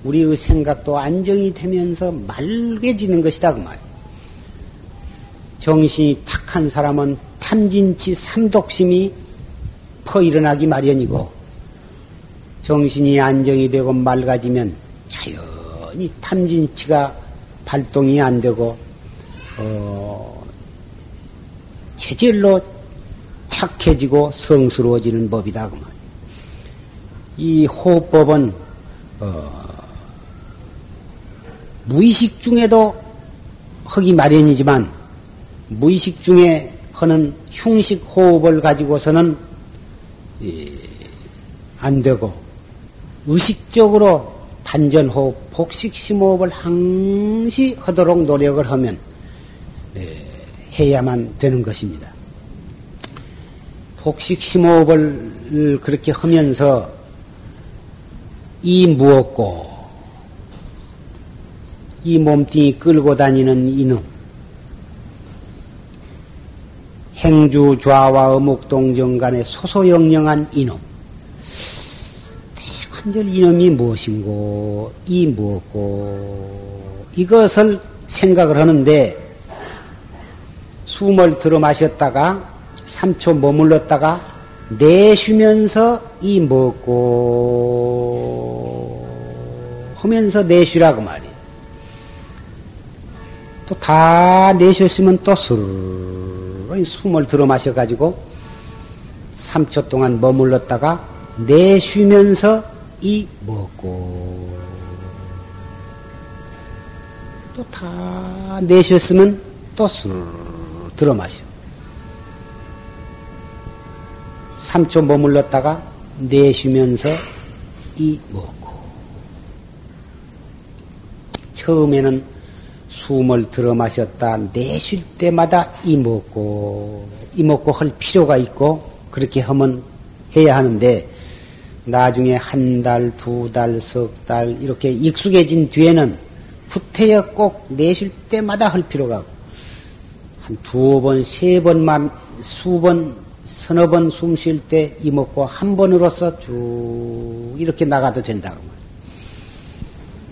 우리의 생각도 안정이 되면서 맑아지는 것이다 그 말이에요. 정신이 탁한 사람은 탐진치 삼독심이 퍼 일어나기 마련이고 정신이 안정이 되고 맑아지면 자연히 탐진치가 발동이 안 되고 어, 체질로 착해지고 성스러워지는 법이다 그 말. 이 호흡법은 어, 무의식 중에도 하기 마련이지만 무의식 중에 하는 흉식 호흡을 가지고서는 예, 안 되고 의식적으로 단전 호흡, 복식 심호흡을 항시 하도록 노력을 하면 예, 해야만 되는 것입니다. 복식 심호흡을 그렇게 하면서 이 무엇고 이 몸뚱이 끌고 다니는 이놈 행주 좌와 어묵동정 간의 소소영영한 이놈 대관절 이놈이 무엇인고 이 무엇고 이것을 생각을 하는데 숨을 들어 마셨다가 3초 머물렀다가 내쉬면서 이 먹고 하면서 내쉬라고 말이에요. 또 다 내쉬었으면 또 스르르 숨을 들어 마셔가지고 3초 동안 머물렀다가 내쉬면서 이 먹고 또 다 내쉬었으면 또 스르르 들어 마셔. 3초 머물렀다가 내쉬면서 이 먹고 처음에는 숨을 들어 마셨다 내쉴 때마다 이 먹고 이 먹고 할 필요가 있고 그렇게 하면 해야 하는데 나중에 한 달, 두 달, 석 달 이렇게 익숙해진 뒤에는 후퇴여 꼭 내쉴 때마다 할 필요가 한 두어 번, 세 번만 수번 서너 번 숨 쉴 때 이먹고 한 번으로서 쭉 이렇게 나가도 된다고 말이에요.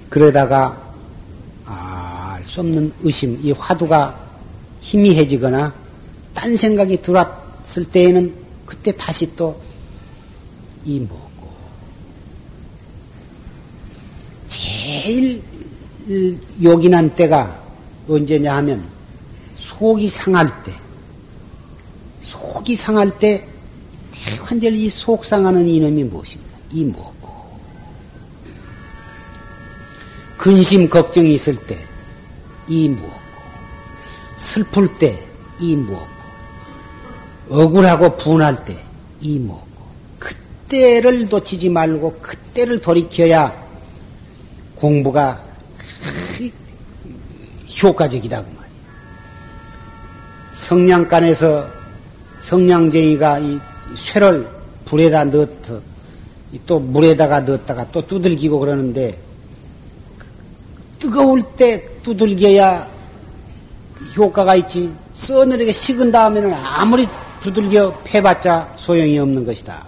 그러다가 알 수 없는 의심, 이 화두가 희미해지거나 딴 생각이 들어왔을 때에는 그때 다시 또이 먹고. 제일 요긴한 때가 언제냐 하면 속이 상할 때. 속이 상할 때 완전히 이속 상하는 이놈이 무엇입니까? 이 뭐고. 근심 걱정이 있을 때 이 무엇고 슬플 때 이 무엇고 억울하고 분할 때 이 무엇고 그때를 놓치지 말고 그때를 돌이켜야 공부가 효과적이다고 말이야. 성냥간에서 성냥쟁이가 이 쇠를 불에다 넣어서 또 물에다가 넣었다가 또 두들기고 그러는데 뜨거울 때 두들겨야 효과가 있지. 써늘하게 식은 다음에는 아무리 두들겨 패봤자 소용이 없는 것이다.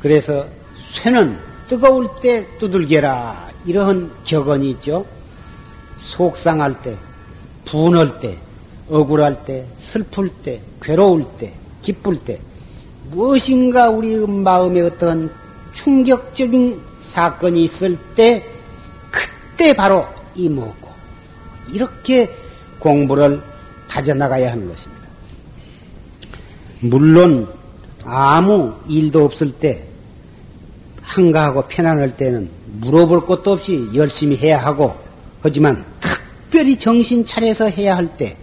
그래서 쇠는 뜨거울 때 두들겨라. 이러한 격언이 있죠. 속상할 때, 분할 때, 억울할 때, 슬플 때, 괴로울 때, 기쁠 때, 무엇인가 우리 마음에 어떤 충격적인 사건이 있을 때, 그때 바로 이먹고, 이렇게 공부를 다져나가야 하는 것입니다. 물론, 아무 일도 없을 때, 한가하고 편안할 때는 물어볼 것도 없이 열심히 해야 하고, 하지만 특별히 정신 차려서 해야 할 때,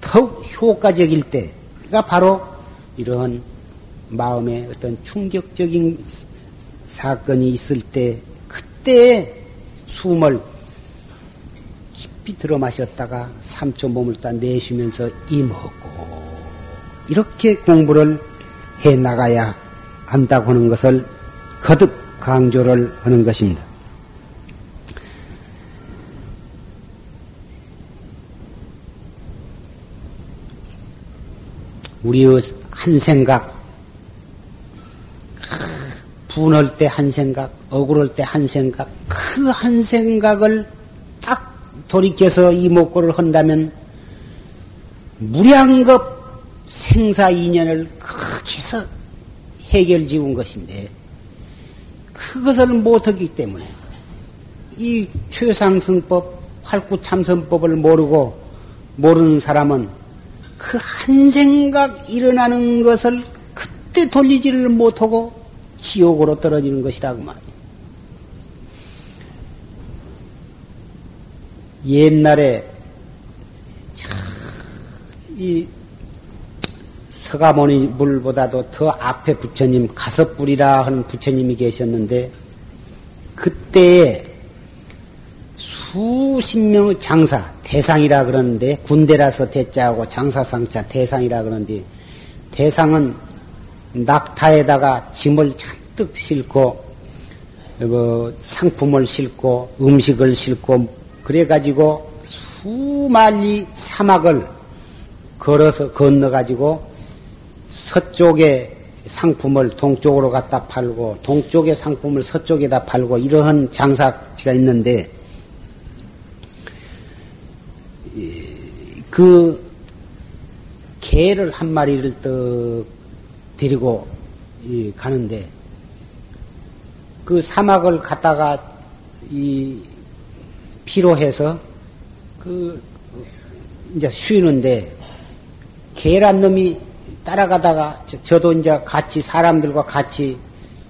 더욱 효과적일 때가 바로 이러한 마음에 어떤 충격적인 사건이 있을 때, 그때 숨을 깊이 들어 마셨다가 3초 몸을 딱 내쉬면서 이먹고, 이렇게 공부를 해 나가야 한다고 하는 것을 거듭 강조를 하는 것입니다. 우리의 한 생각, 분할 때 한 생각, 억울할 때 한 생각, 그 한 생각을 딱 돌이켜서 이목구를 한다면 무량겁 생사 인연을 거기서 해결 지은 것인데 그것을 못하기 때문에 이 최상승법, 활구참선법을 모르고 모르는 사람은 그 한 생각 일어나는 것을 그때 돌리지를 못하고 지옥으로 떨어지는 것이다 그 말이에요. 옛날에 이 서가모니 물보다도 더 앞에 부처님 가섭불이라 하는 부처님이 계셨는데 그때에 수십 명의 장사 대상이라 그러는데 군대라서 대자하고 장사상자 대상이라 그러는데 대상은 낙타에다가 짐을 잔뜩 싣고 뭐 상품을 싣고 음식을 싣고 그래가지고 수만리 사막을 걸어서 건너가지고 서쪽에 상품을 동쪽으로 갖다 팔고 동쪽의 상품을 서쪽에다 팔고 이러한 장사가 있는데 그 개를 한 마리를 떡 데리고 가는데 그 사막을 갔다가 이 피로해서 그 이제 쉬는데 개란 놈이 따라가다가 저, 도 이제 같이 사람들과 같이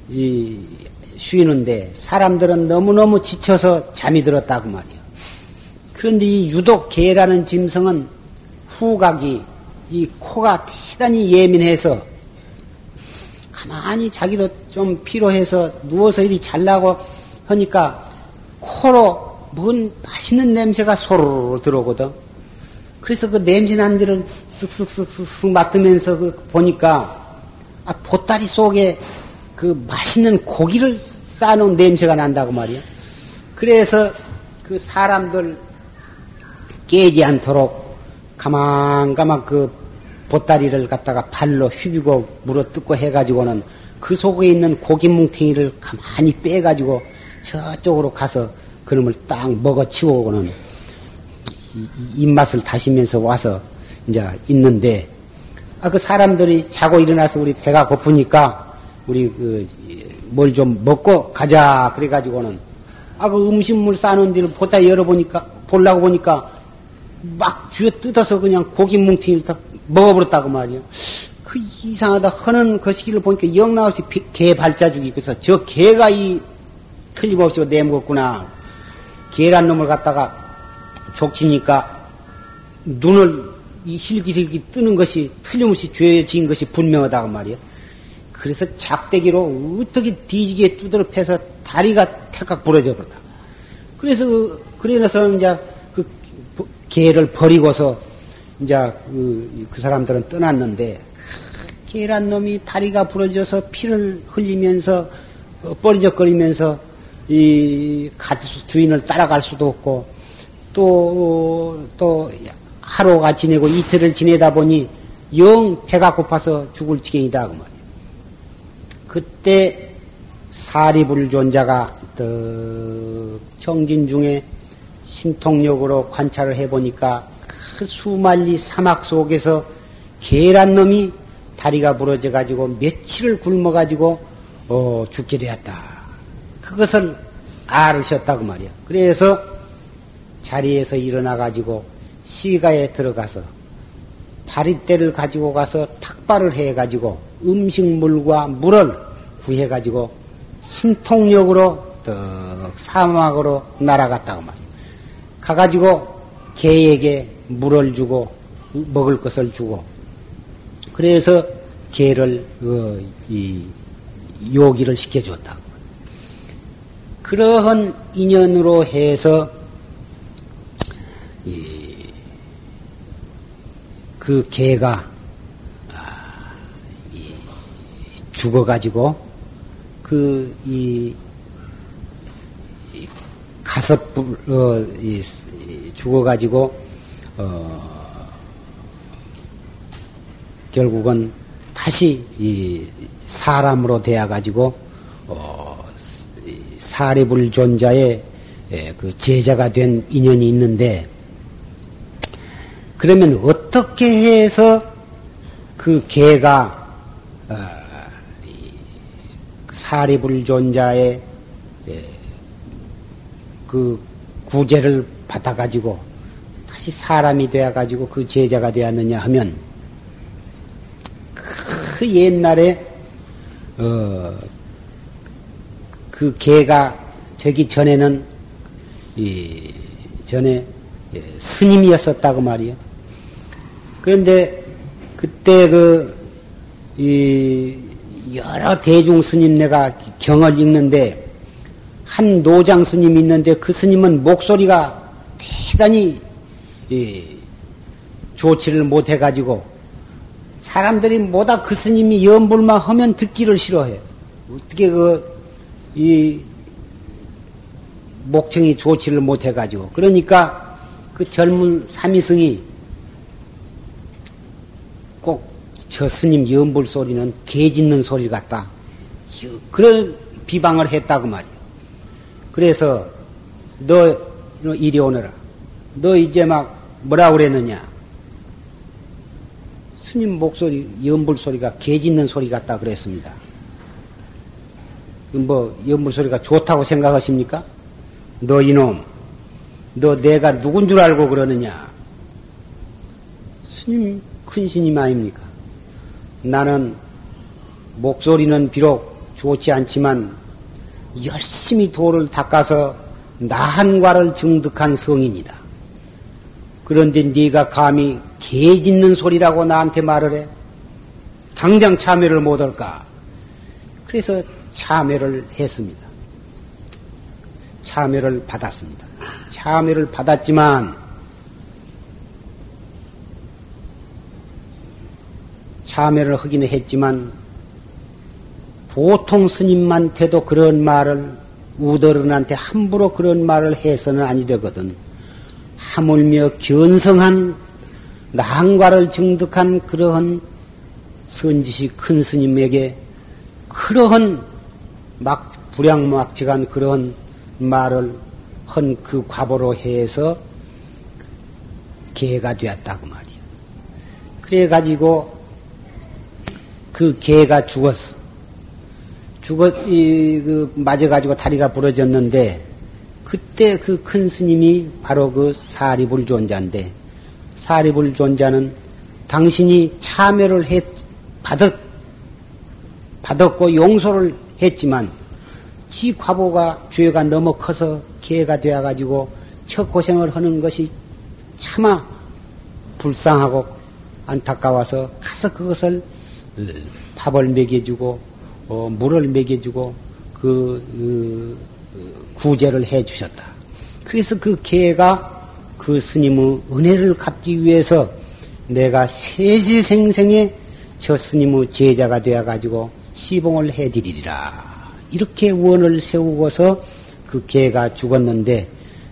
이 쉬는데 사람들은 너무너무 지쳐서 잠이 들었다고 말이에요. 그런데 이 유독 개라는 짐승은 후각이 이 코가 대단히 예민해서 가만히 자기도 좀 피로해서 누워서 이리 잘라고 하니까 코로 뭔 맛있는 냄새가 소로로 들어오거든. 그래서 그 냄새 난 데를 쓱쓱쓱쓱 맡으면서 그 보니까 아, 보따리 속에 그 맛있는 고기를 쌓아놓은 냄새가 난다고 말이야. 그래서 그 사람들 깨지 않도록 가만가만 그 보따리를 갖다가 발로 휘비고 물어 뜯고 해가지고는 그 속에 있는 고기 뭉탱이를 가만히 빼가지고 저쪽으로 가서 그놈을 딱 먹어 치우고는 입맛을 다시면서 와서 이제 있는데 아 그 사람들이 자고 일어나서 우리 배가 고프니까 우리 그 뭘 좀 먹고 가자 그래 가지고는 아 그 음식물 싸는 데를 보다 열어보니까 보려고 보니까 막 쥐어 뜯어서 그냥 고기 뭉탱이를 다 먹어버렸다고 말이야. 그 이상하다 하는 그 시기를 보니까 영나없이 개 발자죽이 있어서 저 개가 이 틀림없이 내먹었구나. 개란 놈을 갖다가 족치니까 눈을 이 힐기힐기 뜨는 것이 틀림없이 죄 지은 것이 분명하다고 말이야. 그래서 작대기로 어떻게 뒤지게 두드려 패서 다리가 태각 부러져 버렸다. 그래서 그래서 이제 그 개를 버리고서 이제 그, 그 사람들은 떠났는데 개란 놈이 다리가 부러져서 피를 흘리면서 어, 뻘리적거리면서 이 같이 주인을 따라갈 수도 없고 또, 또, 하루가 지내고 이틀을 지내다 보니 영 배가 고파서 죽을 지경이다 그 말이야. 그때 사리불존자가 떡 정진 중에 신통력으로 관찰을 해보니까 그 수만리 사막 속에서 계란 놈이 다리가 부러져 가지고 며칠을 굶어 가지고 어, 죽게 되었다. 그것을 알으셨다고 말이야. 그래서 자리에서 일어나 가지고 시가에 들어가서 바리대를 가지고 가서 탁발을 해 가지고 음식물과 물을 구해 가지고 신통력으로 떡 사막으로 날아갔다고 말이야. 가가지고 개에게 물을 주고 먹을 것을 주고 그래서 개를 어, 이 요기를 시켜줬다고. 그러한 인연으로 해서 그 개가 아, 죽어가지고 그 이 가섭불 어, 이, 죽어가지고 어, 결국은 다시 이 사람으로 되어가지고 어, 사리불 존자의 예, 그 제자가 된 인연이 있는데 그러면 어떻게 해서 그 개가 어, 그 사리불 존자의 예, 그 구제를 받아가지고 다시 사람이 되어가지고 그 제자가 되었느냐 하면 그 옛날에 어, 그 개가 되기 전에는 이 전에 예, 스님이었었다고 말이요. 그런데 그때 그 이 여러 대중 스님 내가 경을 읽는데 한 노장 스님이 있는데 그 스님은 목소리가 대단히 이 좋지를 못해가지고 사람들이 뭐다 그 스님이 연불만 하면 듣기를 싫어해. 어떻게 그, 이, 목청이 좋지를 못해가지고. 그러니까 그 젊은 삼위승이 꼭 저 스님 연불 소리는 개 짖는 소리 같다. 그런 비방을 했다고 말이야. 그래서 너 이리 오너라. 너 이제 막 뭐라 그랬느냐? 스님 목소리, 연불 소리가 개 짖는 소리 같다 그랬습니다. 뭐 연불 소리가 좋다고 생각하십니까? 너 이놈, 너 내가 누군 줄 알고 그러느냐? 스님 큰 스님 아닙니까? 나는 목소리는 비록 좋지 않지만 열심히 돌을 닦아서 나한과를 증득한 성인이다. 그런데 네가 감히 개 짖는 소리라고 나한테 말을 해? 당장 참여를 못할까? 그래서 참여를 했습니다. 참여를 받았습니다. 참여를 받았지만 참여를 하기는 했지만 보통 스님한테도 그런 말을 우더른한테 함부로 그런 말을 해서는 아니 되거든. 하물며 견성한 난과를 증득한 그러한 선지시 큰 스님에게 그러한 막 불량막지간 그러한 말을 한 그 과보로 해서 개가 되었다고 말이야. 그래가지고 그 개가 죽었어. 죽었, 이, 그, 맞아가지고 다리가 부러졌는데, 그때 그 큰 스님이 바로 그 사리불 존자인데, 사리불 존자는 당신이 참여를 했, 받았, 받았고 용서를 했지만, 지 과보가 죄가 너무 커서 기회가 되어가지고 첫 고생을 하는 것이 차마 불쌍하고 안타까워서 가서 그것을 밥을 먹여주고 어, 물을 먹여주고 그, 그 구제를 해 주셨다. 그래서 그 개가 그 스님의 은혜를 갚기 위해서 내가 세지생생에 저 스님의 제자가 되어가지고 시봉을 해드리리라. 이렇게 원을 세우고서 그 개가 죽었는데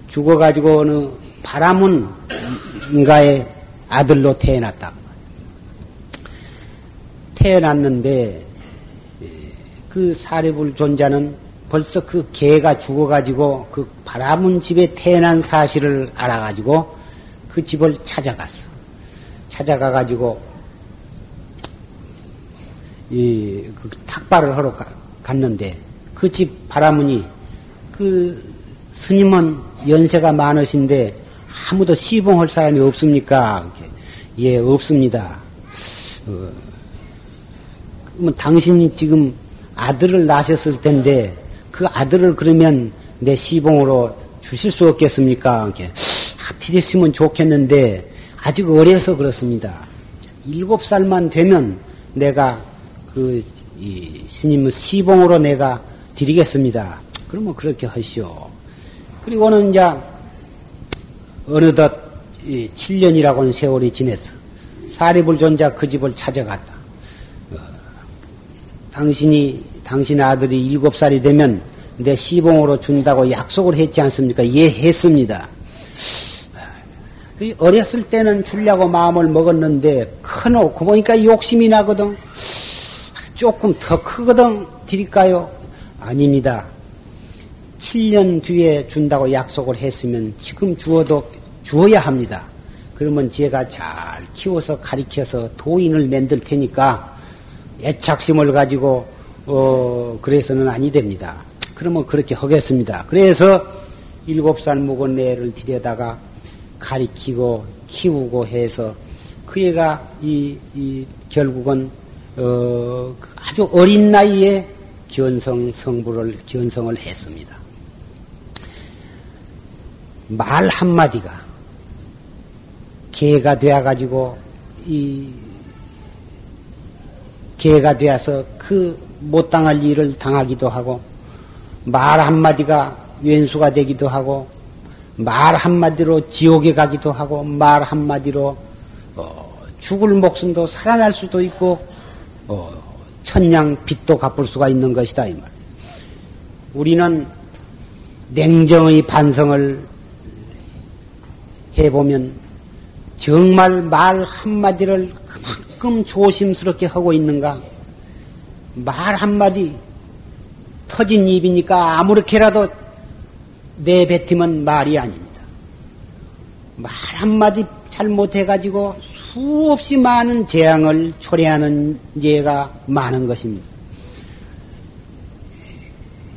죽어가지고 어느 바람은가의 아들로 태어났다. 태어났는데 그 사례불 존자는 벌써 그 개가 죽어가지고 그 바라문 집에 태어난 사실을 알아가지고 그 집을 찾아갔어. 찾아가가지고 이 그 탁발을 하러 가, 갔는데 그 집 바라문이 그 스님은 연세가 많으신데 아무도 시봉할 사람이 없습니까? 예, 없습니다. 어, 그러면 당신이 지금 아들을 낳으셨을 텐데 그 아들을 그러면 내 시봉으로 주실 수 없겠습니까? 이렇게 하티됐으면 좋겠는데 아직 어려서 그렇습니다. 일곱 살만 되면 내가 그 스님의 시봉으로 내가 드리겠습니다. 그러면 그렇게 하시오. 그리고는 이제 어느덧 7년이라고는 세월이 지냈어. 사리불 존자 그 집을 찾아갔다. 어, 당신이 당신 아들이 일곱 살이 되면 내 시봉으로 준다고 약속을 했지 않습니까? 예, 했습니다. 그 어렸을 때는 주려고 마음을 먹었는데 커놓고 보니까 욕심이 나거든. 조금 더 크거든 드릴까요? 아닙니다. 7년 뒤에 준다고 약속을 했으면 지금 주어도 주어야 합니다. 그러면 제가 잘 키워서 가리켜서 도인을 만들 테니까 애착심을 가지고 어 그래서는 아니 됩니다. 그러면 그렇게 하겠습니다. 그래서 일곱 살 묵은 애를 들여다가 가리키고 키우고 해서 그 애가 이, 이 결국은 어, 아주 어린 나이에 견성 성부를 견성을 했습니다. 말 한마디가 개가 되어 가지고 이 개가 되어서 그 못 당할 일을 당하기도 하고 말 한마디가 왼수가 되기도 하고 말 한마디로 지옥에 가기도 하고 말 한마디로 어, 죽을 목숨도 살아날 수도 있고 어, 천냥 빚도 갚을 수가 있는 것이다 이 말. 우리는 냉정의 반성을 해보면 정말 말 한마디를 그만큼 조심스럽게 하고 있는가? 말 한마디 터진 입이니까 아무렇게라도 내뱉으면 말이 아닙니다. 말 한마디 잘못해가지고 수없이 많은 재앙을 초래하는 예가 많은 것입니다.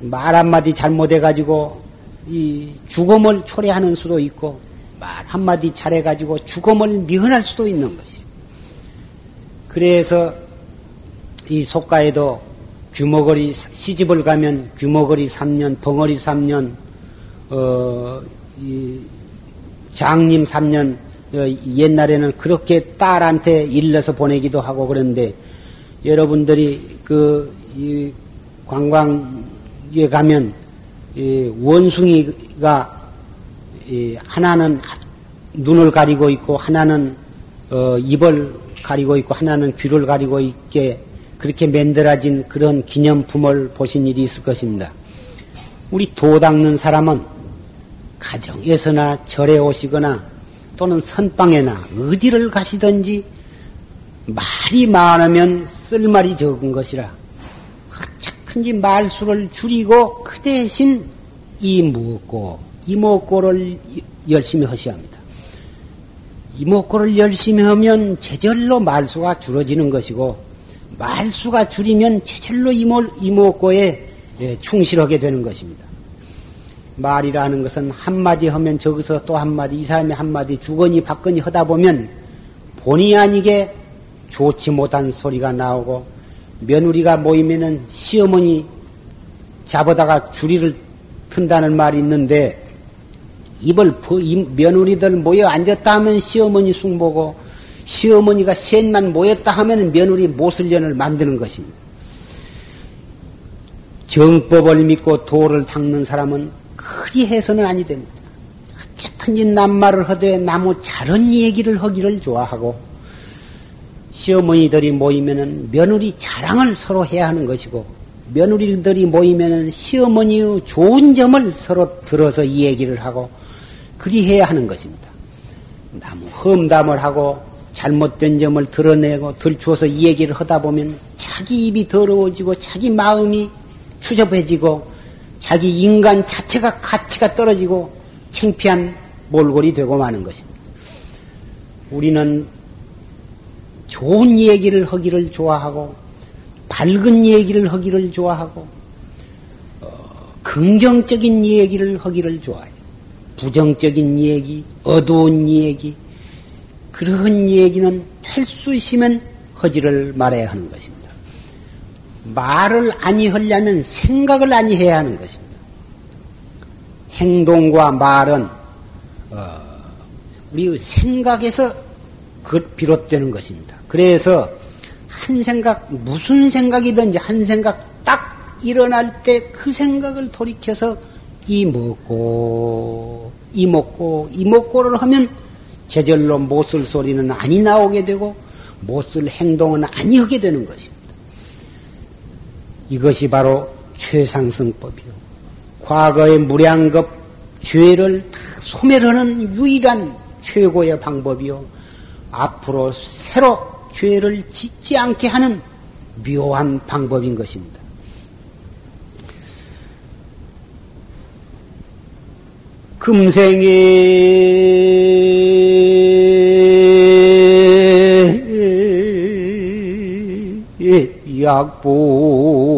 말 한마디 잘못해가지고 이 죽음을 초래하는 수도 있고 말 한마디 잘해가지고 죽음을 미흔할 수도 있는 것이. 그래서 이 속가에도 규모거리 시집을 가면 규모거리 3년, 벙어리 3년, 어, 이 장님 3년, 어, 옛날에는 그렇게 딸한테 일러서 보내기도 하고 그랬는데 여러분들이 그이 관광에 가면 이 원숭이가 이 하나는 눈을 가리고 있고 하나는 어, 입을 가리고 있고 하나는 귀를 가리고 있게 그렇게 만들어진 그런 기념품을 보신 일이 있을 것입니다. 우리 도 닦는 사람은 가정에서나 절에 오시거나 또는 선방에나 어디를 가시든지 말이 많으면 쓸 말이 적은 것이라 어차든지 말수를 줄이고 그 대신 이 무엇고 이목고를 열심히 하셔야 합니다. 이목고를 열심히 하면 제절로 말수가 줄어지는 것이고 말수가 줄이면 제절로 이모, 이목고에 예, 충실하게 되는 것입니다. 말이라는 것은 한마디 하면 저기서 또 한마디, 이 사람이 한마디 주거니 받거니 하다 보면 본의 아니게 좋지 못한 소리가 나오고 며느리가 모이면은 시어머니 잡아다가 주리를 튼다는 말이 있는데 입을 며느리들 모여 앉았다 하면 시어머니 숭보고 시어머니가 셋만 모였다 하면 며느리 모슬년을 만드는 것입니다. 정법을 믿고 도를 닦는 사람은 그리 해서는 아니 됩니다. 어쨌든지 남말을 하되 나무 자른 얘기를 하기를 좋아하고 시어머니들이 모이면은 며느리 자랑을 서로 해야 하는 것이고 며느리들이 모이면은 시어머니의 좋은 점을 서로 들어서 이 얘기를 하고 그리 해야 하는 것입니다. 나무 험담을 하고 잘못된 점을 드러내고 들추어서 얘기를 하다 보면 자기 입이 더러워지고 자기 마음이 추접해지고 자기 인간 자체가 가치가 떨어지고 창피한 몰골이 되고 마는 것입니다. 우리는 좋은 얘기를 하기를 좋아하고 밝은 얘기를 하기를 좋아하고 어, 긍정적인 얘기를 하기를 좋아해요. 부정적인 얘기, 어두운 얘기, 그런 얘기는 될수 있으면 허지를 말해야 하는 것입니다. 말을 아니하려면 생각을 아니해야 하는 것입니다. 행동과 말은 어, 우리 생각에서 그 비롯되는 것입니다. 그래서 한 생각 무슨 생각이든지 한 생각 딱 일어날 때 그 생각을 돌이켜서 이 먹고 이 먹고 이 먹고를 하면 제절로 못 쓸 소리는 아니 나오게 되고 못 쓸 행동은 아니 하게 되는 것입니다. 이것이 바로 최상승법이요. 과거의 무량겁 죄를 다 소멸하는 유일한 최고의 방법이요. 앞으로 새로 죄를 짓지 않게 하는 묘한 방법인 것입니다. 금생에 약불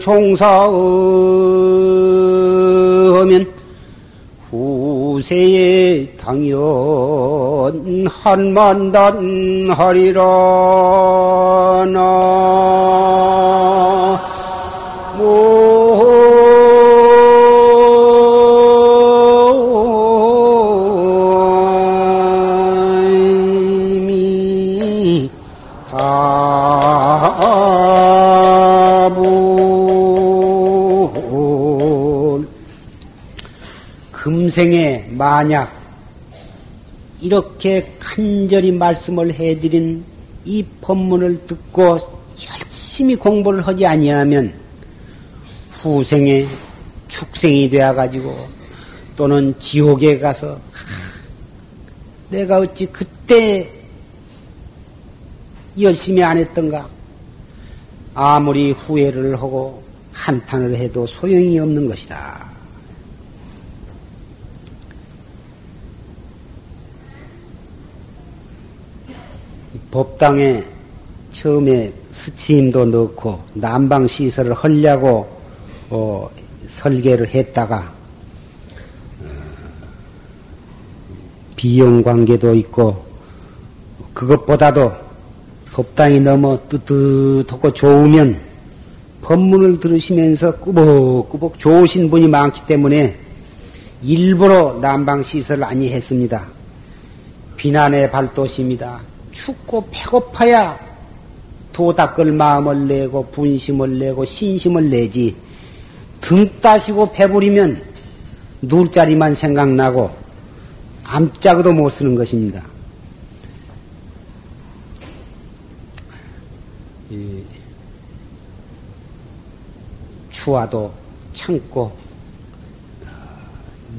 총사하면 후세에 당연 한만단 하리라 나 금생에 만약 이렇게 간절히 말씀을 해드린 이 법문을 듣고 열심히 공부를 하지 아니하면 후생에 축생이 되어 가지고 또는 지옥에 가서 내가 어찌 그때 열심히 안 했던가 아무리 후회를 하고 한탄을 해도 소용이 없는 것이다. 법당에 처음에 스치임도 넣고 난방 시설을 하려고 어, 설계를 했다가 어, 비용 관계도 있고 그것보다도 법당이 너무 뜨뜻하고 좋으면 법문을 들으시면서 꾸벅꾸벅 좋으신 분이 많기 때문에 일부러 난방 시설을 아니 했습니다. 비난의 발도심이다. 춥고 배고파야 도 닦을 마음을 내고 분심을 내고 신심을 내지 등 따시고 배부리면 누울 자리만 생각나고 암짝도 못 쓰는 것입니다. 추와도 참고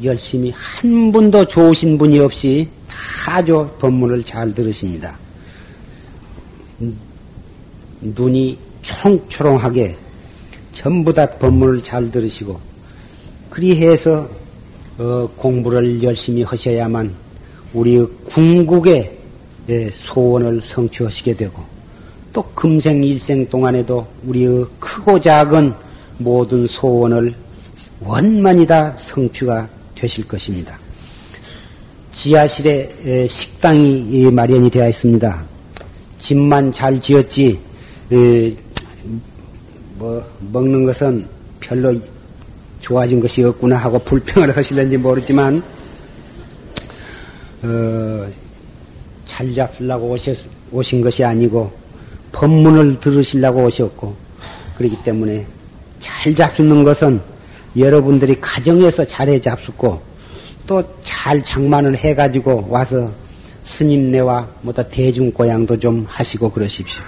열심히 한 분도 좋으신 분이 없이 다조 법문을 잘 들으십니다. 눈이 초롱초롱하게 전부 다 법문을 잘 들으시고 그리해서 어, 공부를 열심히 하셔야만 우리 궁극의 예, 소원을 성취하시게 되고 또 금생 일생 동안에도 우리의 크고 작은 모든 소원을 원만히 다 성취가 되실 것입니다. 지하실에 식당이 마련이 되어 있습니다. 집만 잘 지었지 뭐 먹는 것은 별로 좋아진 것이 없구나 하고 불평을 하실는지 모르지만 어, 잘 잡수려고 오셨, 오신 것이 아니고 법문을 들으시려고 오셨고 그렇기 때문에 잘 잡수는 것은 여러분들이 가정에서 잘해 잡수고 또 잘 장만을 해가지고 와서 스님네와 뭐다 대중 고향도 좀 하시고 그러십시오.